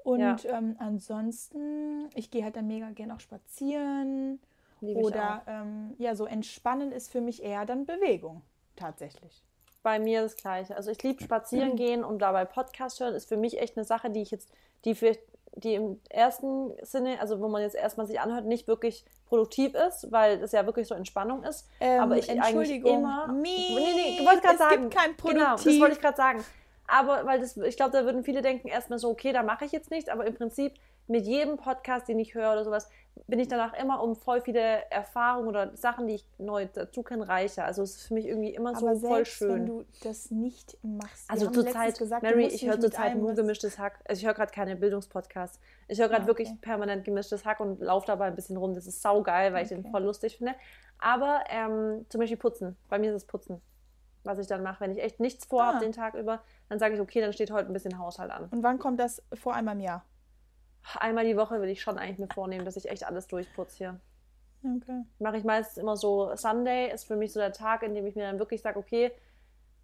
Speaker 1: Und
Speaker 2: Ja.
Speaker 1: ähm, ansonsten, ich gehe halt dann mega gerne auch spazieren.
Speaker 2: Liebe ich
Speaker 1: Oder ähm, ja, so entspannen ist für mich eher dann Bewegung. Tatsächlich.
Speaker 2: bei mir das Gleiche. Also ich liebe spazieren gehen und dabei Podcast hören, ist für mich echt eine Sache, die ich jetzt, die für die im ersten Sinne, also wo man jetzt erstmal sich anhört, nicht wirklich produktiv ist, weil es ja wirklich so Entspannung ist.
Speaker 1: Ähm,
Speaker 2: aber ich eigentlich
Speaker 1: Entschuldigung.
Speaker 2: immer.
Speaker 1: Miep.
Speaker 2: Nee, nee, wollte gerade
Speaker 1: Es
Speaker 2: sagen.
Speaker 1: gibt kein
Speaker 2: Genau, das
Speaker 1: Produktiv.
Speaker 2: wollte ich gerade sagen. Aber weil das, ich glaube, da würden viele denken erstmal so, okay, da mache ich jetzt nichts, aber im Prinzip mit jedem Podcast, den ich höre oder sowas, bin ich danach immer um voll viele Erfahrungen oder Sachen, die ich neu dazu kenne, reicher. Also es ist für mich irgendwie immer so
Speaker 1: Aber
Speaker 2: voll
Speaker 1: selbst
Speaker 2: schön.
Speaker 1: wenn du das nicht machst.
Speaker 2: Also zur
Speaker 1: letztens
Speaker 2: Zeit,
Speaker 1: gesagt, du
Speaker 2: Mary, ich höre zur Zeit nur gemischtes Hack. Also ich höre gerade keine Bildungspodcasts. Ich höre gerade
Speaker 1: Ah,
Speaker 2: wirklich
Speaker 1: okay.
Speaker 2: permanent gemischtes Hack und laufe dabei ein bisschen rum. Das ist saugeil, weil ich den
Speaker 1: Okay.
Speaker 2: voll lustig finde. Aber ähm, zum Beispiel Putzen. Bei mir ist es Putzen, was ich dann mache. Wenn ich echt nichts vorhabe
Speaker 1: Ah.
Speaker 2: den Tag über, dann sage ich, okay, dann steht heute ein bisschen Haushalt an.
Speaker 1: Und wann kommt das vor einmal im Jahr?
Speaker 2: Einmal die Woche will ich schon eigentlich mir vornehmen, dass ich echt alles durchputze hier.
Speaker 1: Okay.
Speaker 2: Mache ich meistens immer so, Sunday ist für mich so der Tag, in dem ich mir dann wirklich sage, okay,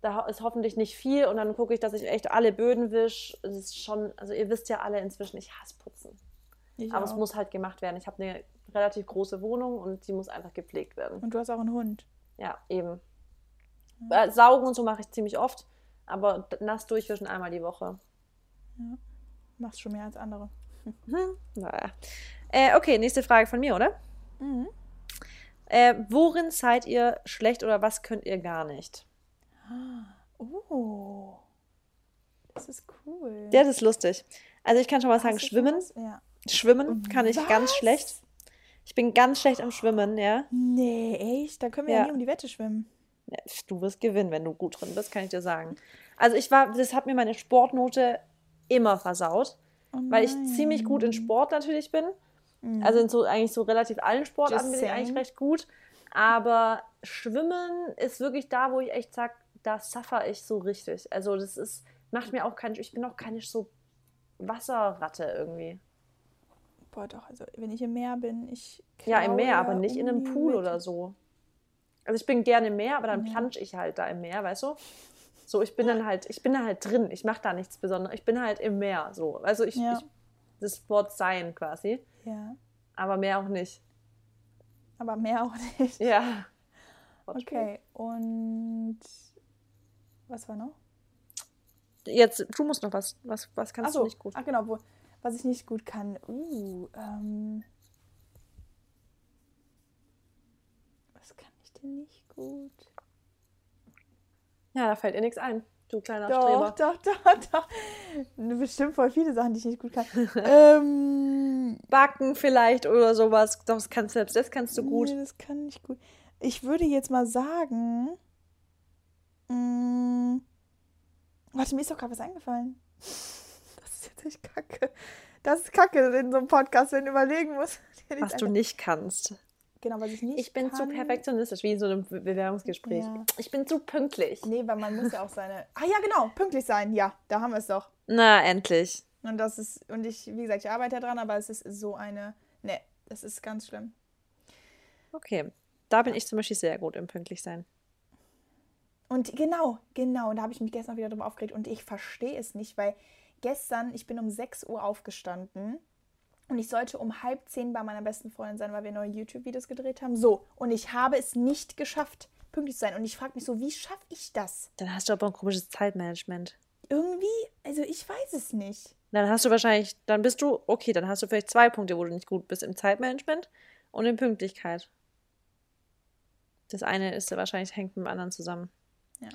Speaker 2: da ist hoffentlich nicht viel und dann gucke ich, dass ich echt alle Böden wische. Es ist schon, also ihr wisst ja alle inzwischen, ich hasse Putzen.
Speaker 1: Ich
Speaker 2: Aber es
Speaker 1: auch.
Speaker 2: muss halt gemacht werden. Ich habe eine relativ große Wohnung und die muss einfach gepflegt werden.
Speaker 1: Und du hast auch einen Hund.
Speaker 2: Ja, eben. Äh, Saugen und so mache ich ziemlich oft, aber nass durchwischen einmal die Woche.
Speaker 1: Machst schon mehr als andere.
Speaker 2: Hm, naja. Äh, okay, nächste Frage von mir, oder?
Speaker 1: Mhm.
Speaker 2: Äh, worin seid ihr schlecht oder was könnt ihr gar nicht?
Speaker 1: Oh. Das ist cool.
Speaker 2: Ja, das ist lustig. Also ich kann schon mal sagen, schwimmen.
Speaker 1: Ja.
Speaker 2: Schwimmen kann ich ganz
Speaker 1: Was?
Speaker 2: schlecht. Ich bin ganz schlecht am Schwimmen, ja.
Speaker 1: Nee, echt? Da können wir ja.
Speaker 2: Ja.
Speaker 1: nie um die Wette schwimmen.
Speaker 2: Ja, Du wirst gewinnen, wenn du gut drin bist, kann ich dir sagen. Also ich war, das hat mir meine Sportnote immer versaut,
Speaker 1: Oh
Speaker 2: weil ich ziemlich gut in Sport natürlich bin.
Speaker 1: Mhm.
Speaker 2: Also in so eigentlich so relativ allen Sportarten bin ich eigentlich recht gut. Aber Schwimmen ist wirklich da, wo ich echt sage, da suffer ich so richtig. Also das ist, macht mir auch keinen, ich bin auch keine so Wasserratte irgendwie.
Speaker 1: Boah, doch, also wenn ich im Meer bin, ich.
Speaker 2: Ja, im Meer, aber nicht in einem Pool
Speaker 1: Wette.
Speaker 2: oder so. Also ich bin gerne im Meer, aber dann
Speaker 1: Ja.
Speaker 2: plansch ich halt da im Meer, weißt du? So, ich bin dann halt, ich bin da halt drin. Ich mache da nichts Besonderes. Ich bin halt im Meer, so. Also ich,
Speaker 1: Ja.
Speaker 2: ich das Wort sein quasi,
Speaker 1: Ja,
Speaker 2: aber mehr auch nicht.
Speaker 1: aber mehr auch nicht.
Speaker 2: Ja.
Speaker 1: Okay, und was war noch?
Speaker 2: Jetzt, du musst noch was. Was, was kannst
Speaker 1: Ach so,
Speaker 2: du nicht gut?
Speaker 1: Ach genau, wo, was ich nicht gut kann. Uh, ähm, was kann ich denn nicht gut?
Speaker 2: Ja, da fällt dir nichts ein, du kleiner
Speaker 1: Doch,
Speaker 2: Streber.
Speaker 1: doch, doch, doch. Bestimmt voll viele Sachen, die ich nicht gut kann. ähm,
Speaker 2: Backen vielleicht oder sowas. Doch, das kannst, selbst das kannst du gut.
Speaker 1: Nee, das kann ich gut. Ich würde jetzt mal sagen. Mh, warte, mir ist doch gerade was eingefallen. Das ist jetzt echt kacke. Das ist kacke in so einem Podcast, wenn du überlegen musst.
Speaker 2: Was du nicht kannst.
Speaker 1: Genau, was ich nicht
Speaker 2: Ich bin zu
Speaker 1: kann.
Speaker 2: perfektionistisch, wie in so einem Be- Bewerbungsgespräch.
Speaker 1: Ja.
Speaker 2: Ich bin zu pünktlich.
Speaker 1: Nee, weil man muss ja auch seine. Ah ja, genau, pünktlich sein. Ja, da haben wir es doch.
Speaker 2: Na, endlich.
Speaker 1: Und das ist, und ich, wie gesagt, ich arbeite daran, aber es ist so eine. Nee, das ist ganz schlimm.
Speaker 2: Okay. Da bin ich zum Beispiel sehr gut im Pünktlichsein.
Speaker 1: Und genau, genau, und da habe ich mich gestern wieder drüber aufgeregt und ich verstehe es nicht, weil gestern, ich bin um 6 Uhr aufgestanden und ich sollte um halb zehn bei meiner besten Freundin sein, weil wir neue YouTube-Videos gedreht haben. So, und ich habe es nicht geschafft, pünktlich zu sein. Und ich frage mich so, wie schaffe ich das?
Speaker 2: Dann hast du aber ein komisches Zeitmanagement.
Speaker 1: Irgendwie, also ich weiß es nicht.
Speaker 2: Dann hast du wahrscheinlich, dann bist du, okay, dann hast du vielleicht zwei Punkte, wo du nicht gut bist, im Zeitmanagement und in Pünktlichkeit. Das eine ist wahrscheinlich, hängt mit dem anderen zusammen.
Speaker 1: Ja.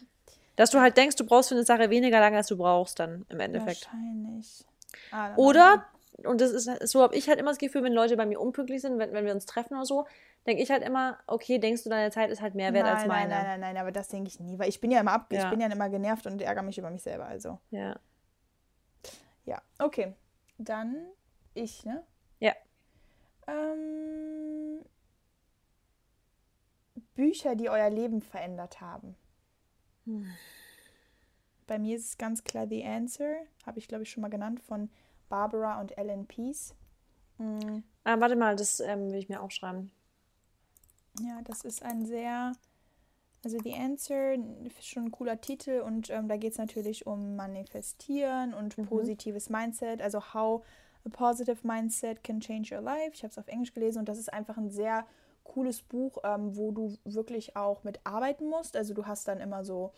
Speaker 2: Dass du halt denkst, du brauchst für eine Sache weniger lange, als du brauchst, dann im Endeffekt.
Speaker 1: Wahrscheinlich. Ah,
Speaker 2: Oder, und das ist, so habe ich halt immer das Gefühl, wenn Leute bei mir unpünktlich sind, wenn, wenn wir uns treffen oder so, denke ich halt immer, okay, denkst du, deine Zeit ist halt mehr wert
Speaker 1: nein,
Speaker 2: als meine.
Speaker 1: Nein, nein, nein, nein, aber das denke ich nie, weil ich bin ja immer ab,
Speaker 2: Ja.
Speaker 1: ich bin ja immer genervt und ärgere mich über mich selber. Also,
Speaker 2: Ja.
Speaker 1: ja, okay. Dann ich, ne?
Speaker 2: Ja.
Speaker 1: Ähm, Bücher, die euer Leben verändert haben.
Speaker 2: Hm.
Speaker 1: Bei mir ist es ganz klar The Answer, habe ich glaube ich schon mal genannt, von Barbara und Ellen Peace. Mm,
Speaker 2: Ah, warte mal, das ähm, will ich mir aufschreiben.
Speaker 1: Ja, das ist ein sehr, also The Answer, schon ein cooler Titel und ähm, da geht es natürlich um Manifestieren und
Speaker 2: Mhm.
Speaker 1: positives Mindset, also how a positive mindset can change your life. Ich habe es auf Englisch gelesen und das ist einfach ein sehr cooles Buch, ähm, wo du wirklich auch mit arbeiten musst. Also du hast dann immer so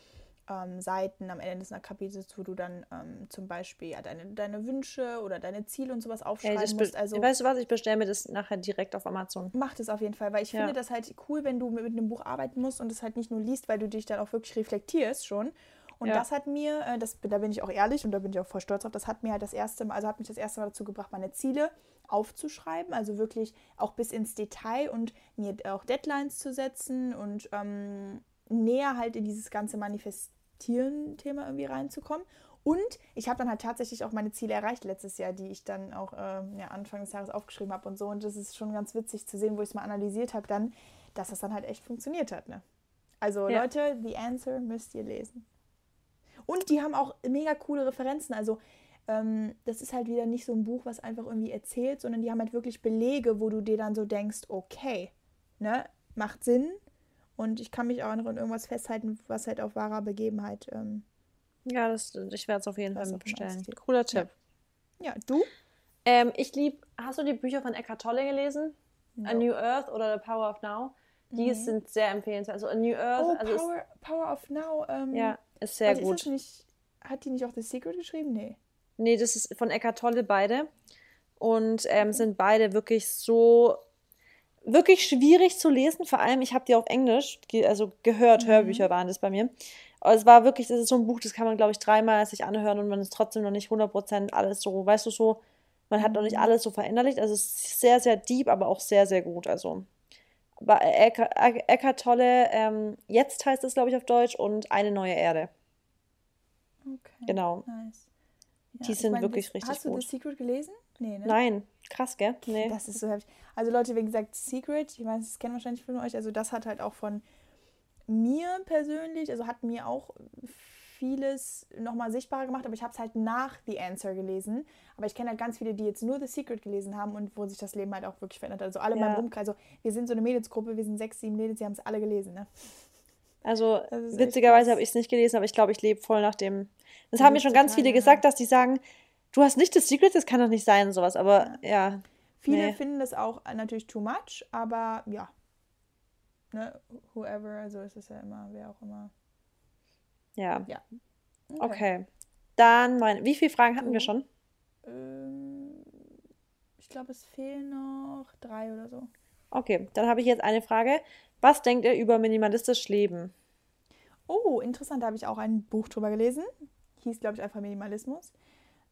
Speaker 1: ähm, Seiten am Ende des Kapitels, wo du dann ähm, zum Beispiel ja, deine, deine Wünsche oder deine Ziele und sowas aufschreiben
Speaker 2: das
Speaker 1: musst. Also
Speaker 2: weißt du was, ich bestelle mir das nachher direkt auf Amazon.
Speaker 1: Macht es auf jeden Fall, weil ich
Speaker 2: Ja.
Speaker 1: finde das halt cool, wenn du mit, mit einem Buch arbeiten musst und es halt nicht nur liest, weil du dich dann auch wirklich reflektierst schon. Und
Speaker 2: Ja.
Speaker 1: das hat mir, äh, das, da bin ich auch ehrlich und da bin ich auch voll stolz drauf, das hat mir halt das erste Mal, also hat mich das erste Mal dazu gebracht, meine Ziele aufzuschreiben, also wirklich auch bis ins Detail und mir auch Deadlines zu setzen und ähm, näher halt in dieses ganze Manifestieren-Thema irgendwie reinzukommen. Und ich habe dann halt tatsächlich auch meine Ziele erreicht letztes Jahr, die ich dann auch äh, ja, Anfang des Jahres aufgeschrieben habe und so. Und das ist schon ganz witzig zu sehen, wo ich es mal analysiert habe, dann, dass das dann halt echt funktioniert hat. Ne? Also
Speaker 2: Ja.
Speaker 1: Leute, The Answer müsst ihr lesen. Und die haben auch mega coole Referenzen. Also ähm, das ist halt wieder nicht so ein Buch, was einfach irgendwie erzählt, sondern die haben halt wirklich Belege, wo du dir dann so denkst, okay, ne, macht Sinn. Und ich kann mich auch noch an irgendwas festhalten, was halt auf wahrer Begebenheit. Ähm,
Speaker 2: Ja, das, ich werde es auf jeden Fall
Speaker 1: ist auf jeden
Speaker 2: bestellen. Cooler Tipp.
Speaker 1: ja, du?
Speaker 2: Ähm, ich liebe, hast du die Bücher von Eckhart Tolle gelesen? A
Speaker 1: No.
Speaker 2: New Earth oder The Power of Now? Die
Speaker 1: Nee.
Speaker 2: sind sehr empfehlenswert. Also A New Earth,
Speaker 1: Oh,
Speaker 2: also
Speaker 1: Power, Power of Now. Ähm,
Speaker 2: ist, ja, ist sehr gut.
Speaker 1: Ist nicht, hat die nicht auch The Secret geschrieben? Nee.
Speaker 2: Nee, das ist von Eckhart Tolle beide. Und ähm, sind beide wirklich so, wirklich schwierig zu lesen. Vor allem, ich habe die auf Englisch, also gehört,
Speaker 1: Mhm.
Speaker 2: Hörbücher waren das bei mir. Aber es war wirklich, das ist so ein Buch, das kann man, glaube ich, dreimal sich anhören und man ist trotzdem noch nicht 100% alles so, weißt du, so, man hat noch nicht
Speaker 1: Mhm.
Speaker 2: alles so verinnerlicht. Also es ist sehr, sehr deep, aber auch sehr, sehr gut. Also Eckhart, Eckhart Tolle, ähm, jetzt heißt es, glaube ich, auf Deutsch und Eine neue Erde.
Speaker 1: Okay.
Speaker 2: Genau.
Speaker 1: Nice.
Speaker 2: Die
Speaker 1: ich
Speaker 2: sind
Speaker 1: mein,
Speaker 2: wirklich
Speaker 1: das,
Speaker 2: richtig
Speaker 1: Hast du
Speaker 2: gut.
Speaker 1: The Secret gelesen? Nee, ne?
Speaker 2: Nein, krass, gell? Nee.
Speaker 1: Das ist so heftig. Also Leute, wie gesagt, Secret, ich meine, das kennen wahrscheinlich viele von euch, also das hat halt auch von mir persönlich, also hat mir auch vieles nochmal sichtbarer gemacht, aber ich habe es halt nach The Answer gelesen. Aber ich kenne halt ganz viele, die jetzt nur The Secret gelesen haben und wo sich das Leben halt auch wirklich verändert hat. Also alle in
Speaker 2: Ja.
Speaker 1: meinem Umkreis, also wir sind so eine Mädelsgruppe, wir sind sechs, sieben Mädels, die haben es alle gelesen, ne?
Speaker 2: Also witzigerweise habe ich es nicht gelesen, aber ich glaube, ich lebe voll nach dem. Das haben mir schon ganz viele gesagt, dass die sagen, du hast nicht das Secret, das kann doch nicht sein, sowas. Aber ja,
Speaker 1: Viele
Speaker 2: Nee.
Speaker 1: finden das auch natürlich too much, aber ja. Ne, whoever, also es ist ja immer, wer auch immer.
Speaker 2: ja.
Speaker 1: Ja.
Speaker 2: Okay. Dann meine. Wie viele Fragen hatten wir
Speaker 1: Du?
Speaker 2: schon?
Speaker 1: Ähm, ich glaube, es fehlen noch drei oder so.
Speaker 2: Okay, dann habe ich jetzt eine Frage. Was denkt ihr über minimalistisch Leben?
Speaker 1: Oh, interessant, da habe ich auch ein Buch drüber gelesen. Hieß, glaube ich, einfach Minimalismus.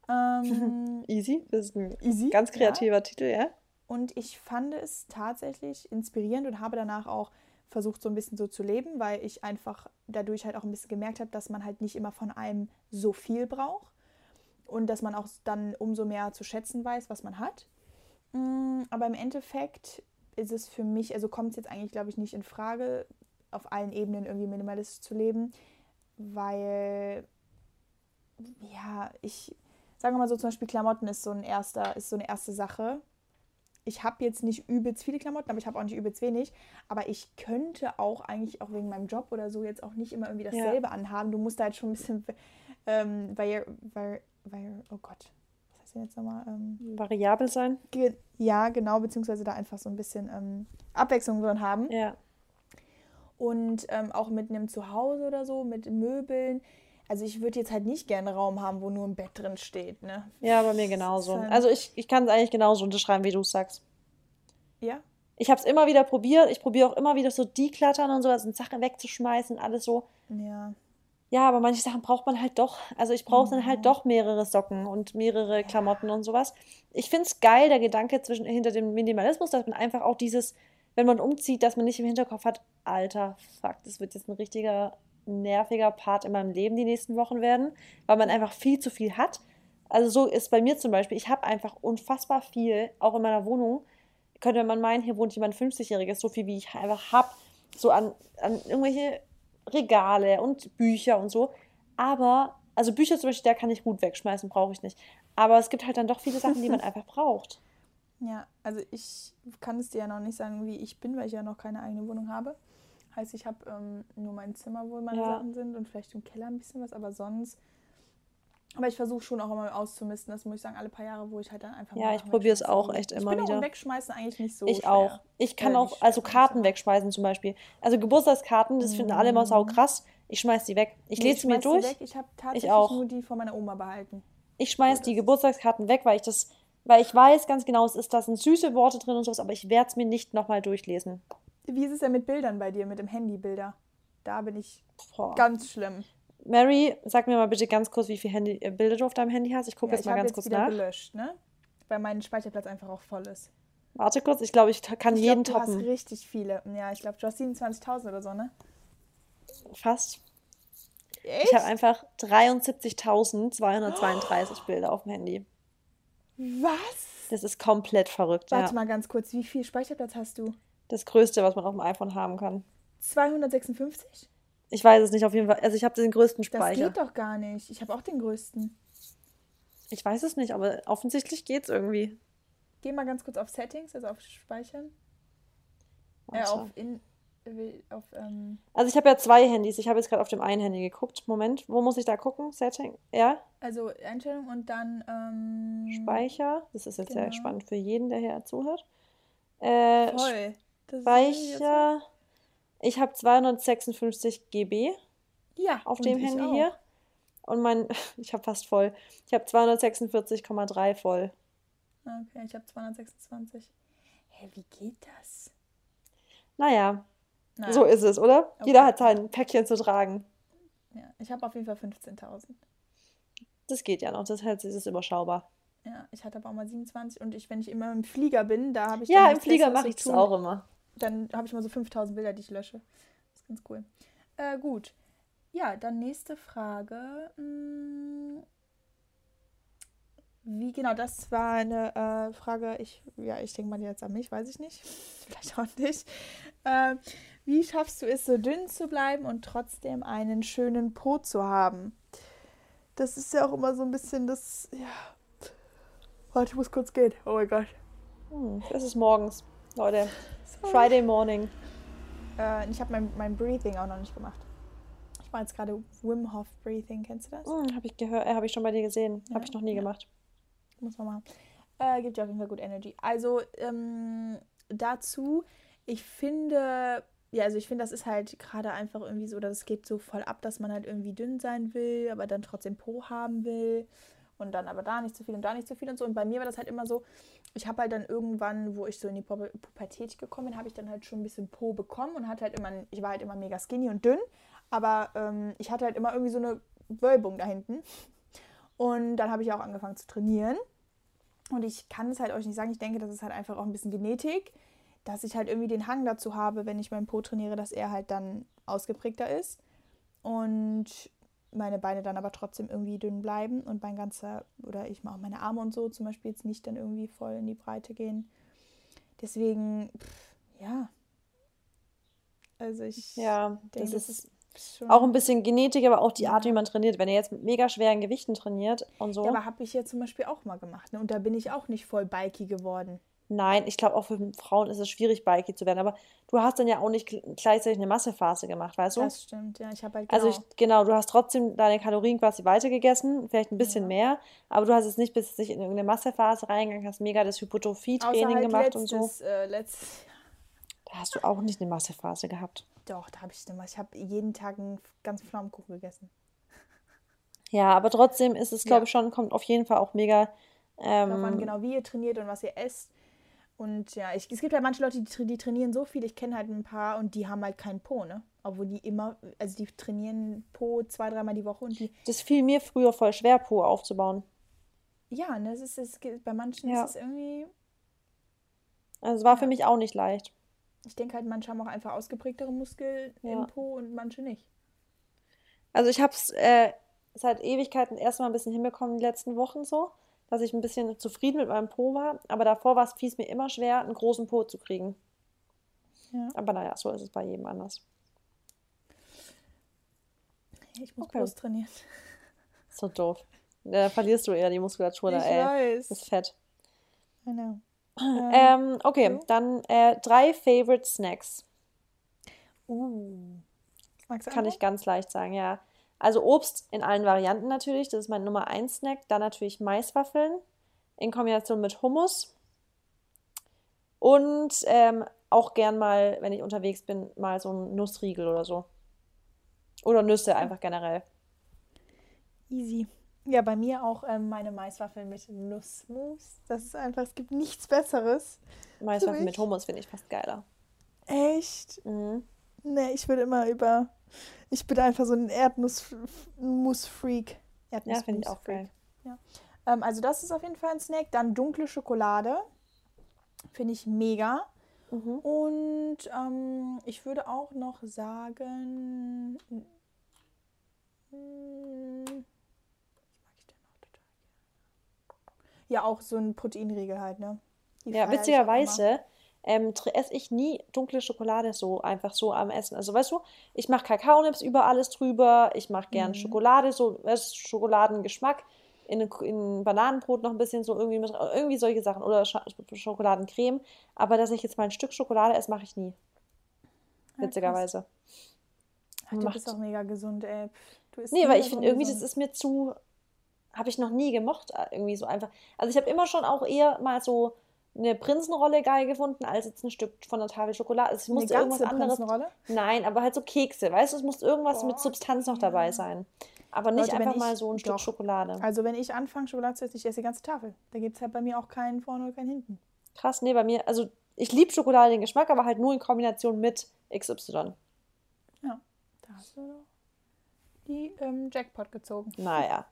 Speaker 1: Ähm,
Speaker 2: Easy. Das ist ein
Speaker 1: easy.
Speaker 2: ganz
Speaker 1: ja.
Speaker 2: kreativer Titel, ja?
Speaker 1: Und ich fand es tatsächlich inspirierend und habe danach auch versucht, so ein bisschen so zu leben, weil ich einfach dadurch halt auch ein bisschen gemerkt habe, dass man halt nicht immer von einem so viel braucht und dass man auch dann umso mehr zu schätzen weiß, was man hat. Mm, Aber im Endeffekt ist es für mich, also kommt es jetzt eigentlich, glaube ich, nicht in Frage, auf allen Ebenen irgendwie minimalistisch zu leben, weil, ja, ich, sagen wir mal so, zum Beispiel Klamotten ist so, ein erster, ist so eine erste Sache. Ich habe jetzt nicht übelst viele Klamotten, aber ich habe auch nicht übelst wenig. Aber ich könnte auch eigentlich auch wegen meinem Job oder so jetzt auch nicht immer irgendwie dasselbe ja. anhaben. Du musst da halt schon ein bisschen, ähm, weil, weil, weil, oh Gott, was heißt denn jetzt nochmal? Ähm,
Speaker 2: Variabel sein?
Speaker 1: Ge ja, genau, beziehungsweise da einfach so ein bisschen ähm, Abwechslung drin haben. Ja. Und ähm, auch mit einem Zuhause oder so, mit Möbeln. Also ich würde jetzt halt nicht gerne einen Raum haben, wo nur ein Bett drin steht, ne?
Speaker 2: Ja, bei mir genauso. Also ich, ich kann es eigentlich genauso unterschreiben, wie du es sagst. Ja? Ich habe es immer wieder probiert. Ich probiere auch immer wieder so deklattern und so, also Sachen wegzuschmeißen, alles so. Ja. Ja, aber manche Sachen braucht man halt doch. Also ich brauche dann halt doch mehrere Socken und mehrere Klamotten und sowas. Ich finde es geil, der Gedanke zwischen, hinter dem Minimalismus, dass man einfach auch dieses, wenn man umzieht, dass man nicht im Hinterkopf hat, alter, fuck, das wird jetzt ein richtiger nerviger Part in meinem Leben die nächsten Wochen werden, weil man einfach viel zu viel hat. Also so ist bei mir zum Beispiel, ich habe einfach unfassbar viel, auch in meiner Wohnung. Könnte man meinen, hier wohnt jemand 50-Jähriges, so viel wie ich einfach habe, so an, an irgendwelche Regale und Bücher und so. Aber, also Bücher zum Beispiel, da kann ich gut wegschmeißen, brauche ich nicht. Aber es gibt halt dann doch viele Sachen, die man einfach braucht.
Speaker 1: Ja, also ich kann es dir ja noch nicht sagen, wie ich bin, weil ich ja noch keine eigene Wohnung habe. Heißt, ich habe ähm, nur mein Zimmer, wo meine ja. Sachen sind und vielleicht im Keller ein bisschen was, aber sonst. Aber ich versuche schon auch immer auszumisten. Das muss ich sagen, alle paar Jahre, wo ich halt dann einfach.
Speaker 2: Ja, ich probiere es auch echt immer
Speaker 1: ich bin wieder. Auch wegschmeißen eigentlich nicht so.
Speaker 2: Ich schwer. auch. Ich kann ja, auch, also Karten wegschmeißen zum Beispiel. Also Geburtstagskarten, das finden alle immer sau mhm. krass. Ich schmeiß die weg. Ich nee, lese sie mir durch. Weg.
Speaker 1: Ich habe tatsächlich ich auch. nur die von meiner Oma behalten.
Speaker 2: Ich schmeiß die Geburtstagskarten weg, weil ich das, weil ich weiß ganz genau, es ist da sind süße Worte drin und sowas, aber ich werde es mir nicht nochmal durchlesen.
Speaker 1: Wie ist es denn mit Bildern bei dir, mit dem Handybilder? Da bin ich Boah. ganz schlimm.
Speaker 2: Mary, sag mir mal bitte ganz kurz, wie viele Handy, äh, Bilder du auf deinem Handy hast. Ich gucke ja, jetzt mal ganz jetzt kurz wieder nach.
Speaker 1: gelöscht, ne? Weil mein Speicherplatz einfach auch voll ist.
Speaker 2: Warte kurz, ich glaube, ich kann ich jeden glaub,
Speaker 1: toppen. Du hast richtig viele. Ja, ich glaube, du hast 27.000 oder so, ne?
Speaker 2: Fast. Echt? Ich habe einfach 73.232 oh. Bilder auf dem Handy. Was? Das ist komplett verrückt.
Speaker 1: Warte
Speaker 2: ja.
Speaker 1: mal ganz kurz, wie viel Speicherplatz hast du?
Speaker 2: Das größte, was man auf dem iPhone haben kann.
Speaker 1: 256?
Speaker 2: Ich weiß es nicht auf jeden Fall. Also ich habe den größten Speicher.
Speaker 1: Das geht doch gar nicht. Ich habe auch den größten.
Speaker 2: Ich weiß es nicht, aber offensichtlich geht es irgendwie.
Speaker 1: Geh mal ganz kurz auf Settings, also auf Speichern. Äh, auf in, auf, ähm
Speaker 2: also ich habe ja zwei Handys. Ich habe jetzt gerade auf dem einen Handy geguckt. Moment, wo muss ich da gucken? Setting, ja?
Speaker 1: Also Einstellung und dann ähm
Speaker 2: Speicher. Das ist jetzt genau. sehr spannend für jeden, der hier zuhört. Äh, Voll. Speicher. Ich habe 256 GB ja, auf dem Handy auch. hier. Und mein, ich habe fast voll. Ich habe 246,3 voll.
Speaker 1: Okay, ich habe 226. Hä, wie geht das?
Speaker 2: Naja, naja. so ist es, oder? Okay. Jeder hat sein Päckchen zu tragen.
Speaker 1: Ja, ich habe auf jeden Fall 15.000.
Speaker 2: Das geht ja noch, das, das ist überschaubar.
Speaker 1: Ja, ich hatte aber auch mal 27 und ich, wenn ich immer im Flieger bin, da habe ich.
Speaker 2: Ja, im Flieger mache ich das auch immer.
Speaker 1: Dann habe ich mal so 5000 Bilder, die ich lösche. Das ist ganz cool. Äh, gut. Ja, dann nächste Frage. Hm, wie genau, das war eine äh, Frage, ich, ja, ich denke mal jetzt an mich, weiß ich nicht. Vielleicht auch nicht. Äh, wie schaffst du es, so dünn zu bleiben und trotzdem einen schönen Po zu haben? Das ist ja auch immer so ein bisschen das, ja, Warte, ich muss kurz gehen. Oh mein Gott.
Speaker 2: Hm, es ist morgens, Leute. Friday morning.
Speaker 1: Äh, ich habe mein, mein Breathing auch noch nicht gemacht. Ich mache jetzt gerade Wim Hof Breathing. Kennst du das?
Speaker 2: Hm, habe ich gehört, äh, habe ich schon bei dir gesehen. Ja, habe ich noch nie ja. gemacht.
Speaker 1: Muss man machen. Äh, gibt ja auf jeden Fall gut Energy. Also ähm, dazu, ich finde, ja, also ich finde, das ist halt gerade einfach irgendwie so, dass es geht so voll ab, dass man halt irgendwie dünn sein will, aber dann trotzdem Po haben will und dann aber da nicht zu viel und da nicht zu viel und so. Und bei mir war das halt immer so, ich habe halt dann irgendwann, wo ich so in die Pu Pubertät gekommen bin, habe ich dann halt schon ein bisschen Po bekommen und hatte halt immer, ich war halt immer mega skinny und dünn, aber ähm, ich hatte halt immer irgendwie so eine Wölbung da hinten. Und dann habe ich auch angefangen zu trainieren. Und ich kann es halt euch nicht sagen, ich denke, das ist halt einfach auch ein bisschen Genetik, dass ich halt irgendwie den Hang dazu habe, wenn ich meinen Po trainiere, dass er halt dann ausgeprägter ist. Und meine Beine dann aber trotzdem irgendwie dünn bleiben und mein ganzer, oder ich mache meine Arme und so zum Beispiel jetzt nicht dann irgendwie voll in die Breite gehen. Deswegen, pff, ja. Also ich
Speaker 2: Ja,
Speaker 1: denke,
Speaker 2: das
Speaker 1: das
Speaker 2: ist
Speaker 1: ist
Speaker 2: auch ein bisschen Genetik, aber auch die Art, wie
Speaker 1: Ja.
Speaker 2: man trainiert. Wenn ihr jetzt mit mega schweren Gewichten trainiert und
Speaker 1: Ja,
Speaker 2: so.
Speaker 1: aber habe ich ja zum Beispiel auch mal gemacht. Ne? Und da bin ich auch nicht voll bulky geworden.
Speaker 2: Nein, ich glaube auch für Frauen ist es schwierig, bulky zu werden. Aber du hast dann ja auch nicht gl- gleichzeitig eine Massephase gemacht, weißt du?
Speaker 1: Das stimmt, ja. Ich habe halt
Speaker 2: Also
Speaker 1: genau.
Speaker 2: ich, genau, du hast trotzdem deine Kalorien quasi weitergegessen, vielleicht ein bisschen
Speaker 1: Ja.
Speaker 2: mehr, aber du hast jetzt nicht bis dich in irgendeine Massephase reingegangen, hast mega das
Speaker 1: Außer
Speaker 2: Hypertrophie-Training
Speaker 1: halt
Speaker 2: gemacht und so.
Speaker 1: letztes, äh, letztes
Speaker 2: Da hast du auch nicht eine Massephase gehabt.
Speaker 1: Doch, da habe ich gemacht. Ich habe jeden Tag einen ganzen Pflaumenkuchen gegessen.
Speaker 2: Ja, aber trotzdem ist es,
Speaker 1: Ja.
Speaker 2: glaube ich, schon, kommt auf jeden Fall auch mega. Ähm,
Speaker 1: genau wie ihr trainiert und was ihr esst. Und ja, ich, es gibt halt manche Leute, die, die trainieren so viel. Ich kenne halt ein paar und die haben halt keinen Po, ne? Obwohl die immer, also die trainieren Po zwei, dreimal die Woche und die,
Speaker 2: das fiel mir früher voll schwer, Po aufzubauen.
Speaker 1: ja, ne, es ist, gibt, bei manchen
Speaker 2: Ja.
Speaker 1: ist es irgendwie,
Speaker 2: Also es war für
Speaker 1: Ja.
Speaker 2: mich auch nicht leicht.
Speaker 1: ich denke halt, manche haben auch einfach ausgeprägtere Muskeln
Speaker 2: Ja.
Speaker 1: im Po und manche nicht.
Speaker 2: Also ich habe es äh, seit Ewigkeiten erstmal ein bisschen hinbekommen die letzten Wochen so, dass ich ein bisschen zufrieden mit meinem Po war. Aber davor war es fies mir immer schwer, einen großen Po zu kriegen.
Speaker 1: Ja.
Speaker 2: Aber naja, so ist es bei jedem anders.
Speaker 1: Ich muss
Speaker 2: Okay.
Speaker 1: Brust trainieren.
Speaker 2: So doof. Da verlierst du eher die Muskulatur, da, ey.
Speaker 1: weiß.
Speaker 2: Das Fett.
Speaker 1: I know.
Speaker 2: Ähm, okay,
Speaker 1: du?
Speaker 2: dann äh, drei Favorite Snacks.
Speaker 1: Uh.
Speaker 2: Kann ich ganz leicht sagen, ja. Also Obst in allen Varianten natürlich, das ist mein Nummer 1 Snack. Dann natürlich Maiswaffeln in Kombination mit Hummus. Und ähm, auch gern mal, wenn ich unterwegs bin, mal so ein Nussriegel oder so. Oder Nüsse einfach generell.
Speaker 1: Easy. Ja, bei mir auch ähm, meine Maiswaffeln mit Nussmus. Das ist einfach, es gibt nichts Besseres.
Speaker 2: Maiswaffeln mit Hummus finde ich fast geiler.
Speaker 1: Echt?
Speaker 2: Mhm.
Speaker 1: Nee, ich würde immer über. Ich bin einfach so ein Erdnuss-Freak.
Speaker 2: Ja, finde ich auch geil.
Speaker 1: Ähm, also, das ist auf jeden Fall ein Snack. Dann dunkle Schokolade. Finde ich mega.
Speaker 2: Mhm.
Speaker 1: Und ähm, ich würde auch noch sagen. total gerne? Ja, auch so ein Proteinriegel halt, ne? Die
Speaker 2: Ja, witzigerweise ähm, esse ich nie dunkle Schokolade so einfach so am Essen. Also weißt du, ich mache Kakaonips über alles drüber, ich mache gern
Speaker 1: Mhm.
Speaker 2: Schokolade, so weißt, Schokoladengeschmack, in, in Bananenbrot noch ein bisschen so irgendwie mit, irgendwie solche Sachen oder Scha Schokoladencreme. Aber dass ich jetzt mal ein Stück Schokolade esse, mache ich nie.
Speaker 1: Ja,
Speaker 2: Witzigerweise.
Speaker 1: Ach, du
Speaker 2: Macht-
Speaker 1: bist auch mega gesund, ey. Du isst
Speaker 2: Nee, weil ich finde irgendwie, das ist mir zu, habe ich noch nie gemocht, äh, irgendwie so einfach. Also ich habe immer schon auch eher mal so eine Prinzenrolle geil gefunden, als jetzt ein Stück von der Tafel Schokolade. Also es
Speaker 1: Eine
Speaker 2: musste irgendwas
Speaker 1: ganze
Speaker 2: anderes.
Speaker 1: Prinzenrolle?
Speaker 2: Nein, aber halt so Kekse, weißt du, es muss irgendwas mit
Speaker 1: Boah,
Speaker 2: Substanz noch dabei sein. Aber nicht
Speaker 1: Leute,
Speaker 2: einfach
Speaker 1: ich-
Speaker 2: mal so ein Stück
Speaker 1: doch.
Speaker 2: Schokolade.
Speaker 1: Also wenn ich anfange, Schokolade zu essen, ich esse die ganze Tafel. Da gibt es halt bei mir auch keinen vorne oder keinen hinten.
Speaker 2: Krass, nee, bei mir, also ich liebe Schokolade den Geschmack, aber halt nur in Kombination mit XY.
Speaker 1: Ja, da hast du die ähm, Jackpot gezogen.
Speaker 2: Naja.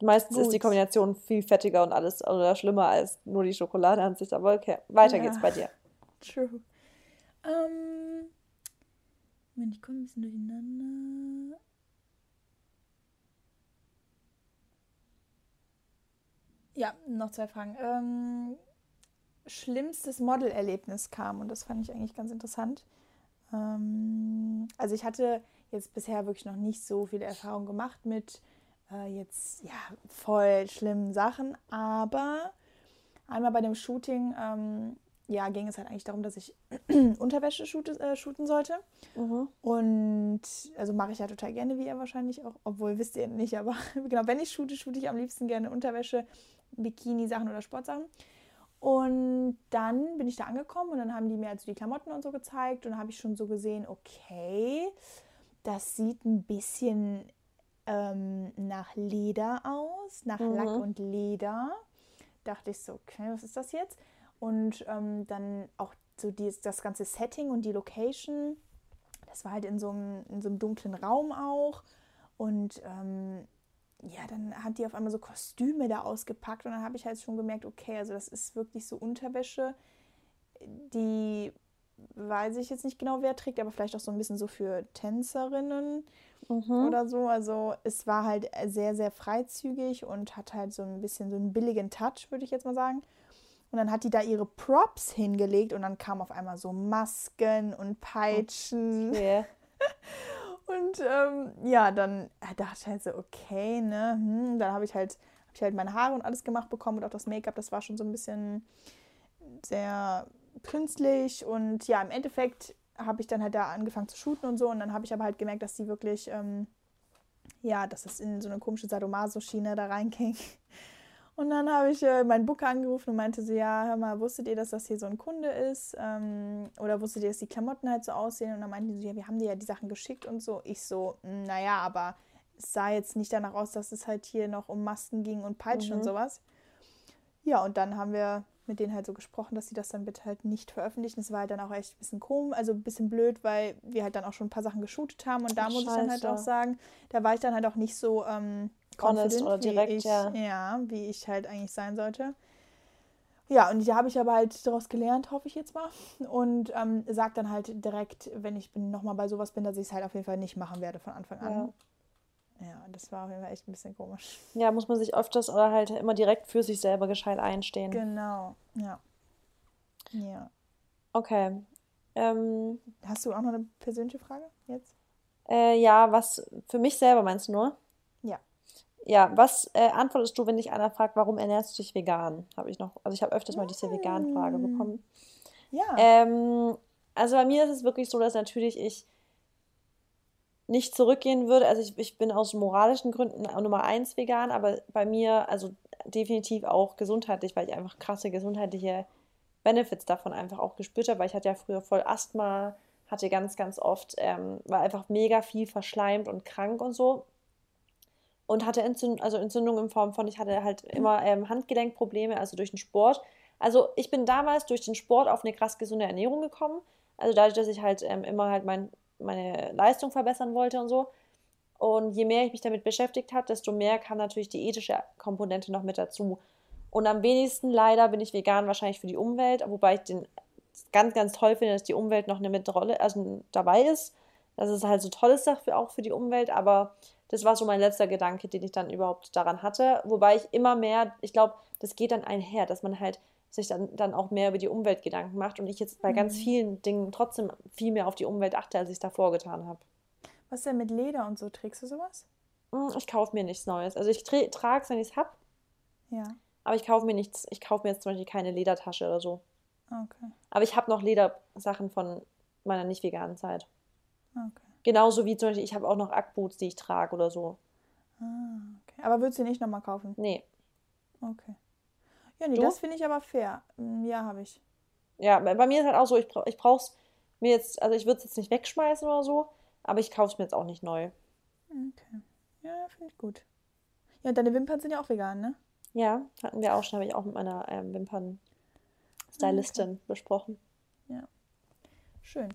Speaker 2: Meistens ist die
Speaker 1: Gut.
Speaker 2: Kombination viel fettiger und alles oder schlimmer als nur die Schokolade an sich. Aber okay, weiter
Speaker 1: Ja.
Speaker 2: geht's bei dir.
Speaker 1: True. Ähm, Moment, ich komme ein bisschen durcheinander. Ja, noch zwei Fragen. Ähm, schlimmstes Modelerlebnis kam und das fand ich eigentlich ganz interessant. Ähm, also ich hatte jetzt bisher wirklich noch nicht so viele Erfahrungen gemacht mit äh, jetzt ja voll schlimmen Sachen, aber einmal bei dem Shooting ähm, ja ging es halt eigentlich darum, dass ich Unterwäsche shoote, äh, shooten sollte
Speaker 2: Mhm.
Speaker 1: und also mache ich ja total gerne, wie ihr wahrscheinlich auch, obwohl wisst ihr nicht, aber genau, wenn ich shoote, shoote ich am liebsten gerne Unterwäsche, Bikini-Sachen oder Sportsachen. Und dann bin ich da angekommen und dann haben die mir also die Klamotten und so gezeigt und habe ich schon so gesehen, okay, das sieht ein bisschen ähm, nach Leder aus, nach
Speaker 2: Mhm.
Speaker 1: Lack und Leder. Dachte ich so, okay, was ist das jetzt? Und ähm, dann auch so dieses, das ganze Setting und die Location, das war halt in so einem, in so einem dunklen Raum auch. Und ähm, ja, dann hat die auf einmal so Kostüme da ausgepackt und dann habe ich halt schon gemerkt, okay, also das ist wirklich so Unterwäsche, die weiß ich jetzt nicht genau, wer trägt, aber vielleicht auch so ein bisschen so für Tänzerinnen
Speaker 2: Mhm.
Speaker 1: oder so. Also es war halt sehr, sehr freizügig und hat halt so ein bisschen so einen billigen Touch, würde ich jetzt mal sagen. Und dann hat die da ihre Props hingelegt und dann kamen auf einmal so Masken und Peitschen.
Speaker 2: Okay.
Speaker 1: Und ähm, ja, dann dachte ich halt so, okay, ne? Hm, dann habe ich halt, hab ich halt meine Haare und alles gemacht bekommen und auch das Make-up, das war schon so ein bisschen sehr künstlich. Und ja, im Endeffekt habe ich dann halt da angefangen zu shooten und so. Und dann habe ich aber halt gemerkt, dass die wirklich, ähm, ja, dass es in so eine komische Sadomaso-Schiene da reinging. Und dann habe ich äh, meinen Booker angerufen und meinte so, ja, hör mal, wusstet ihr, dass das hier so ein Kunde ist? Ähm, oder wusstet ihr, dass die Klamotten halt so aussehen? Und dann meinten die so, ja, wir haben dir ja die Sachen geschickt und so. Ich so, "Mm, naja, aber es sah jetzt nicht danach aus, dass es halt hier noch um Masken ging und Peitschen und
Speaker 2: Mhm.
Speaker 1: sowas. Ja, und dann haben wir mit denen halt so gesprochen, dass sie das dann bitte halt nicht veröffentlichen. Es war halt dann auch echt ein bisschen komisch, also ein bisschen blöd, weil wir halt dann auch schon ein paar Sachen geshootet haben. Und da
Speaker 2: Ach,
Speaker 1: muss ich dann halt
Speaker 2: scheiße.
Speaker 1: auch sagen, da war ich dann halt auch nicht so ähm, confident,
Speaker 2: oder direkt,
Speaker 1: wie ich,
Speaker 2: ja.
Speaker 1: ja, wie ich halt eigentlich sein sollte. Ja, und da habe ich aber halt daraus gelernt, hoffe ich jetzt mal. Und ähm, sage dann halt direkt, wenn ich nochmal bei sowas bin, dass ich es halt auf jeden Fall nicht machen werde von Anfang an. Ja. Das war auf jeden Fall echt ein bisschen komisch.
Speaker 2: Ja, muss man sich öfters oder halt immer direkt für sich selber gescheit einstehen.
Speaker 1: Genau, ja. Ja.
Speaker 2: Okay. Ähm,
Speaker 1: Hast du auch noch eine persönliche Frage jetzt?
Speaker 2: äh, ja, was für mich selber meinst du nur?
Speaker 1: Ja.
Speaker 2: Ja, was äh, antwortest du, wenn dich einer fragt, warum ernährst du dich vegan? Habe ich noch, also ich habe öfters mal diese Vegan-Frage
Speaker 1: Mm.
Speaker 2: bekommen.
Speaker 1: Ja.
Speaker 2: Ähm, also bei mir ist es wirklich so, dass natürlich ich nicht zurückgehen würde. Also ich, ich bin aus moralischen Gründen Nummer eins vegan, aber bei mir, also definitiv auch gesundheitlich, weil ich einfach krasse gesundheitliche Benefits davon einfach auch gespürt habe, weil ich hatte ja früher voll Asthma, hatte ganz, ganz oft, ähm, war einfach mega viel verschleimt und krank und so. Und hatte Entzündung, also Entzündung in Form von, ich hatte halt immer ähm, Handgelenkprobleme, also durch den Sport. Also ich bin damals durch den Sport auf eine krass gesunde Ernährung gekommen. Also dadurch, dass ich halt ähm, immer halt mein, meine Leistung verbessern wollte und so. Und je mehr ich mich damit beschäftigt habe, desto mehr kam natürlich die ethische Komponente noch mit dazu. Und am wenigsten leider bin ich vegan wahrscheinlich für die Umwelt, wobei ich den ganz, ganz toll finde, dass die Umwelt noch eine mit Rolle, also dabei ist. Dass es halt so toll ist dafür auch für die Umwelt, aber das war so mein letzter Gedanke, den ich dann überhaupt daran hatte. Wobei ich immer mehr, ich glaube, das geht dann einher, dass man halt sich dann, dann auch mehr über die Umwelt Gedanken macht und ich jetzt bei ganz
Speaker 1: Mhm.
Speaker 2: vielen Dingen trotzdem viel mehr auf die Umwelt achte, als ich es davor getan habe.
Speaker 1: Was denn mit Leder und so? Trägst du sowas?
Speaker 2: Hm, Ich kaufe mir nichts Neues. Also ich trage es, wenn ich es habe,
Speaker 1: Ja.
Speaker 2: aber ich kaufe mir nichts, ich kaufe mir jetzt zum Beispiel keine Ledertasche oder so.
Speaker 1: Okay.
Speaker 2: Aber ich habe noch Ledersachen von meiner nicht veganen Zeit.
Speaker 1: Okay.
Speaker 2: Genauso wie zum Beispiel, ich habe auch noch Ackboots, die ich trage oder so.
Speaker 1: Ah, okay. Aber würdest du nicht nochmal kaufen?
Speaker 2: Nee.
Speaker 1: Okay. Ja, nee,
Speaker 2: Du?
Speaker 1: das finde ich aber fair. Mm, Ja, habe ich.
Speaker 2: Ja, bei bei mir ist halt auch so, ich, brauch, ich brauche es mir jetzt, also ich würde es jetzt nicht wegschmeißen oder so, aber ich kaufe es mir jetzt auch nicht neu.
Speaker 1: Okay. Ja, finde ich gut. Ja, deine Wimpern sind ja auch vegan, ne?
Speaker 2: Ja, hatten wir auch schon, habe ich auch mit meiner ähm, Wimpern-Stylistin besprochen.
Speaker 1: Schön.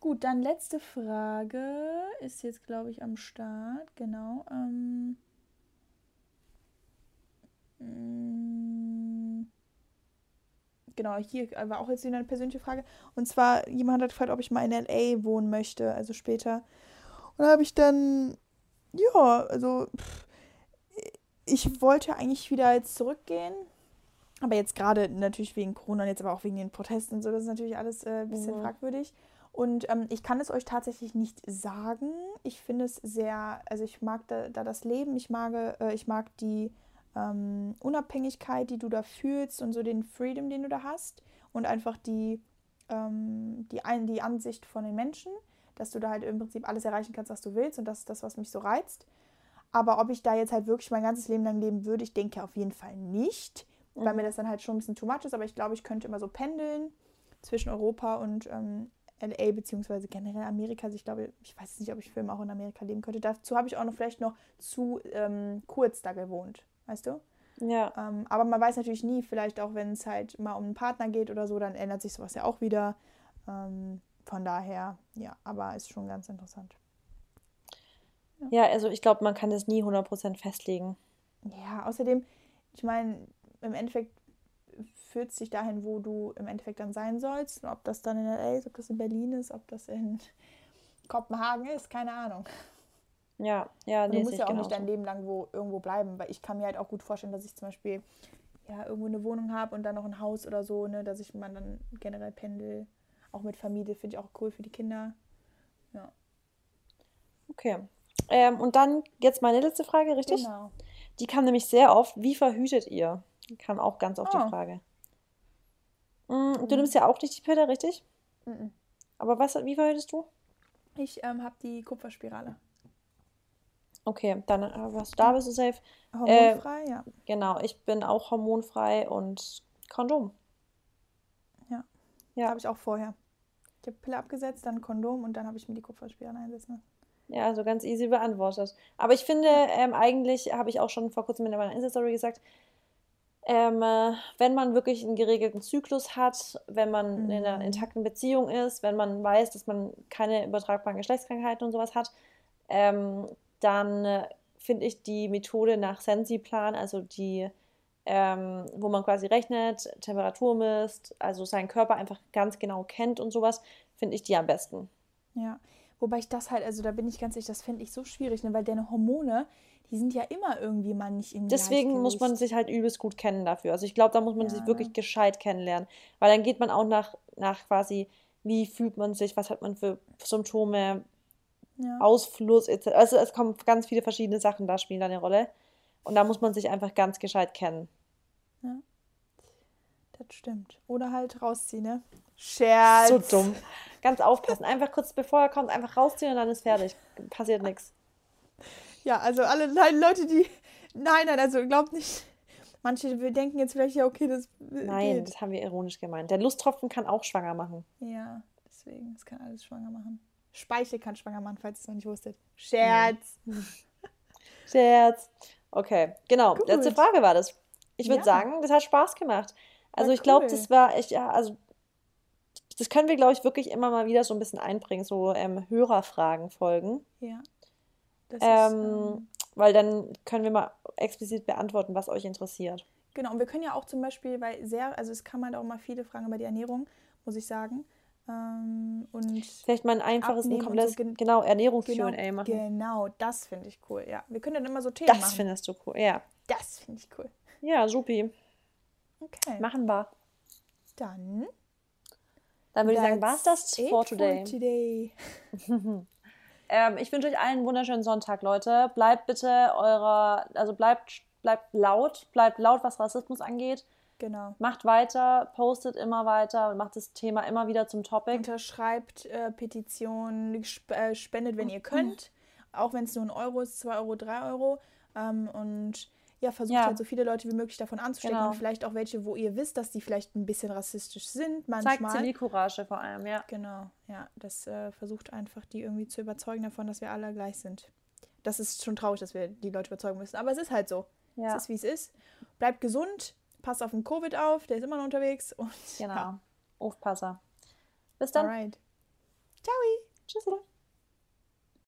Speaker 1: Gut, dann letzte Frage ist jetzt, glaube ich, am Start. Genau. Ähm, mm, genau, hier war auch jetzt wieder eine persönliche Frage. Und zwar, jemand hat gefragt, ob ich mal in LA wohnen möchte, also später. Und da habe ich dann, ja, also pff, ich wollte eigentlich wieder jetzt zurückgehen. Aber jetzt gerade natürlich wegen Corona und jetzt aber auch wegen den Protesten und so, das ist natürlich alles äh, ein bisschen
Speaker 2: Mhm.
Speaker 1: fragwürdig. Und ähm, ich kann es euch tatsächlich nicht sagen. Ich finde es sehr, also ich mag da, da das Leben, ich mag, äh, ich mag die ähm, Unabhängigkeit, die du da fühlst und so den Freedom, den du da hast und einfach die, ähm, die, ein, die Ansicht von den Menschen, dass du da halt im Prinzip alles erreichen kannst, was du willst und das ist das, was mich so reizt. Aber ob ich da jetzt halt wirklich mein ganzes Leben lang leben würde, ich denke auf jeden Fall nicht, weil
Speaker 2: Mhm.
Speaker 1: mir das dann halt schon ein bisschen too much ist. Aber ich glaube, ich könnte immer so pendeln zwischen Europa und ähm, LA beziehungsweise generell Amerika. Also ich glaube, ich weiß nicht, ob ich für immer auch in Amerika leben könnte. Dazu habe ich auch noch vielleicht noch zu ähm, kurz da gewohnt, weißt du?
Speaker 2: Ja,
Speaker 1: Ähm, aber man weiß natürlich nie, vielleicht auch wenn es halt mal um einen Partner geht oder so, dann ändert sich sowas ja auch wieder. Ähm, von daher, ja, aber ist schon ganz interessant.
Speaker 2: ja, also ich glaube, man kann das nie 100% festlegen.
Speaker 1: Ja, außerdem, ich meine, im Endeffekt führt es dich dahin, wo du im Endeffekt dann sein sollst. Ob das dann in LA ist, ob das in Berlin ist, ob das in Kopenhagen ist, keine Ahnung.
Speaker 2: Ja, ja, nee,
Speaker 1: du musst ja auch nicht
Speaker 2: genauso.
Speaker 1: dein Leben lang wo irgendwo bleiben, weil ich kann mir halt auch gut vorstellen, dass ich zum Beispiel ja, irgendwo eine Wohnung habe und dann noch ein Haus oder so, ne, dass ich man dann generell pendel. Auch mit Familie finde ich auch cool für die Kinder. Ja.
Speaker 2: Okay. Ähm, und dann jetzt meine letzte Frage, richtig?
Speaker 1: Genau.
Speaker 2: Die kam nämlich sehr oft. Wie verhütet ihr? Die kam auch ganz oft
Speaker 1: Oh.
Speaker 2: die Frage. Mm, Du nimmst ja auch nicht die Pille, richtig?
Speaker 1: Mhm.
Speaker 2: Aber was, wie verhütest du?
Speaker 1: Ich ähm, habe die Kupferspirale.
Speaker 2: Okay, dann äh, was, da bist du safe.
Speaker 1: Hormonfrei, ja.
Speaker 2: Genau, ich bin auch hormonfrei und Kondom.
Speaker 1: Ja.
Speaker 2: Ja.
Speaker 1: Habe ich auch vorher. Ich habe Pille abgesetzt, dann Kondom und dann habe ich mir die Kupferspirale einsetzen.
Speaker 2: Ja, also ganz easy beantwortet. Aber ich finde, ähm, eigentlich habe ich auch schon vor kurzem in meiner Insta-Story gesagt, ähm, äh, wenn man wirklich einen geregelten Zyklus hat, wenn man in einer
Speaker 1: Mhm.
Speaker 2: intakten Beziehung ist, wenn man weiß, dass man keine übertragbaren Geschlechtskrankheiten und sowas hat, ähm, dann äh, finde ich die Methode nach Sensiplan, also die, ähm, wo man quasi rechnet, Temperatur misst, also seinen Körper einfach ganz genau kennt und sowas, finde ich die am besten.
Speaker 1: Ja. Wobei ich das halt, also da bin ich ganz ehrlich, das fände ich so schwierig, ne? weil deine Hormone, die sind ja immer irgendwie mal nicht im
Speaker 2: Deswegen muss man sich halt übelst gut kennen dafür. Also ich glaube, da muss man
Speaker 1: Ja,
Speaker 2: sich
Speaker 1: ne?
Speaker 2: wirklich gescheit kennenlernen. Weil dann geht man auch nach, nach quasi, wie fühlt man sich, was hat man für Symptome,
Speaker 1: Ja.
Speaker 2: Ausfluss etc. Also es kommen ganz viele verschiedene Sachen da spielen da eine Rolle. Und da muss man sich einfach ganz gescheit kennen.
Speaker 1: Das stimmt. Oder halt rausziehen, ne? Scherz.
Speaker 2: So dumm. Ganz aufpassen. Einfach kurz bevor er kommt, einfach rausziehen und dann ist fertig. Passiert nichts.
Speaker 1: Ja, also alle Le- Leute, die. Nein, nein, also glaubt nicht. Manche wir denken jetzt vielleicht, ja, okay, das
Speaker 2: Nein,
Speaker 1: geht.
Speaker 2: das haben wir ironisch gemeint. Der Lusttropfen kann auch schwanger machen.
Speaker 1: Ja, deswegen, das kann alles schwanger machen. Speichel kann schwanger machen, falls ihr es noch nicht wusstet. Scherz.
Speaker 2: Scherz. Okay, genau.
Speaker 1: Gut.
Speaker 2: Letzte Frage war das. Ich würde
Speaker 1: Ja.
Speaker 2: sagen, das hat Spaß gemacht. Also
Speaker 1: War
Speaker 2: ich glaube,
Speaker 1: cool.
Speaker 2: das war echt, ja, also das können wir, glaube ich, wirklich immer mal wieder so ein bisschen einbringen, so ähm, Hörerfragen folgen.
Speaker 1: Ja. Das
Speaker 2: Ähm,
Speaker 1: ist, ähm,
Speaker 2: weil dann können wir mal explizit beantworten, was euch interessiert.
Speaker 1: genau, und wir können ja auch zum Beispiel, weil sehr, also es kann halt auch mal viele Fragen über die Ernährung, muss ich sagen. Ähm, und
Speaker 2: Vielleicht mal ein einfaches, ein komplettes,
Speaker 1: so, gen-
Speaker 2: genau,
Speaker 1: genau,
Speaker 2: Ernährungs-Q&A machen.
Speaker 1: genau, das finde ich cool, ja. Wir können dann immer so Themen
Speaker 2: Das
Speaker 1: machen.
Speaker 2: findest du cool, ja.
Speaker 1: Das finde ich cool.
Speaker 2: Ja, supi.
Speaker 1: Okay.
Speaker 2: Machen wir.
Speaker 1: Dann.
Speaker 2: Dann würde ich sagen,
Speaker 1: that's
Speaker 2: war's das for today.
Speaker 1: For today.
Speaker 2: Ähm, ich wünsche euch allen einen wunderschönen Sonntag, Leute. Bleibt bitte eurer, also bleibt, bleibt laut, bleibt laut, was Rassismus angeht.
Speaker 1: Genau.
Speaker 2: Macht weiter, postet immer weiter, macht das Thema immer wieder zum Topic.
Speaker 1: Unterschreibt äh, Petitionen, sp äh, spendet, wenn ihr könnt. Auch wenn es nur ein Euro ist, 2 Euro, 3 Euro. Ähm, und ja, versucht
Speaker 2: Ja.
Speaker 1: halt so viele Leute wie möglich davon anzustecken.
Speaker 2: Genau.
Speaker 1: Und vielleicht auch welche, wo ihr wisst, dass die vielleicht ein bisschen rassistisch sind.
Speaker 2: Zeigt
Speaker 1: Manchmal.
Speaker 2: Zivilcourage vor allem, ja.
Speaker 1: Genau, ja. Das äh, versucht einfach, die irgendwie zu überzeugen davon, dass wir alle gleich sind. Das ist schon traurig, dass wir die Leute überzeugen müssen. Aber es ist halt so.
Speaker 2: Ja,
Speaker 1: Es ist, wie es ist. Bleibt gesund. Passt auf den Covid auf. Der ist immer noch unterwegs. Und
Speaker 2: genau.
Speaker 1: Ja.
Speaker 2: Aufpasser. Bis dann.
Speaker 1: Alright. Ciao.
Speaker 2: Tschüss.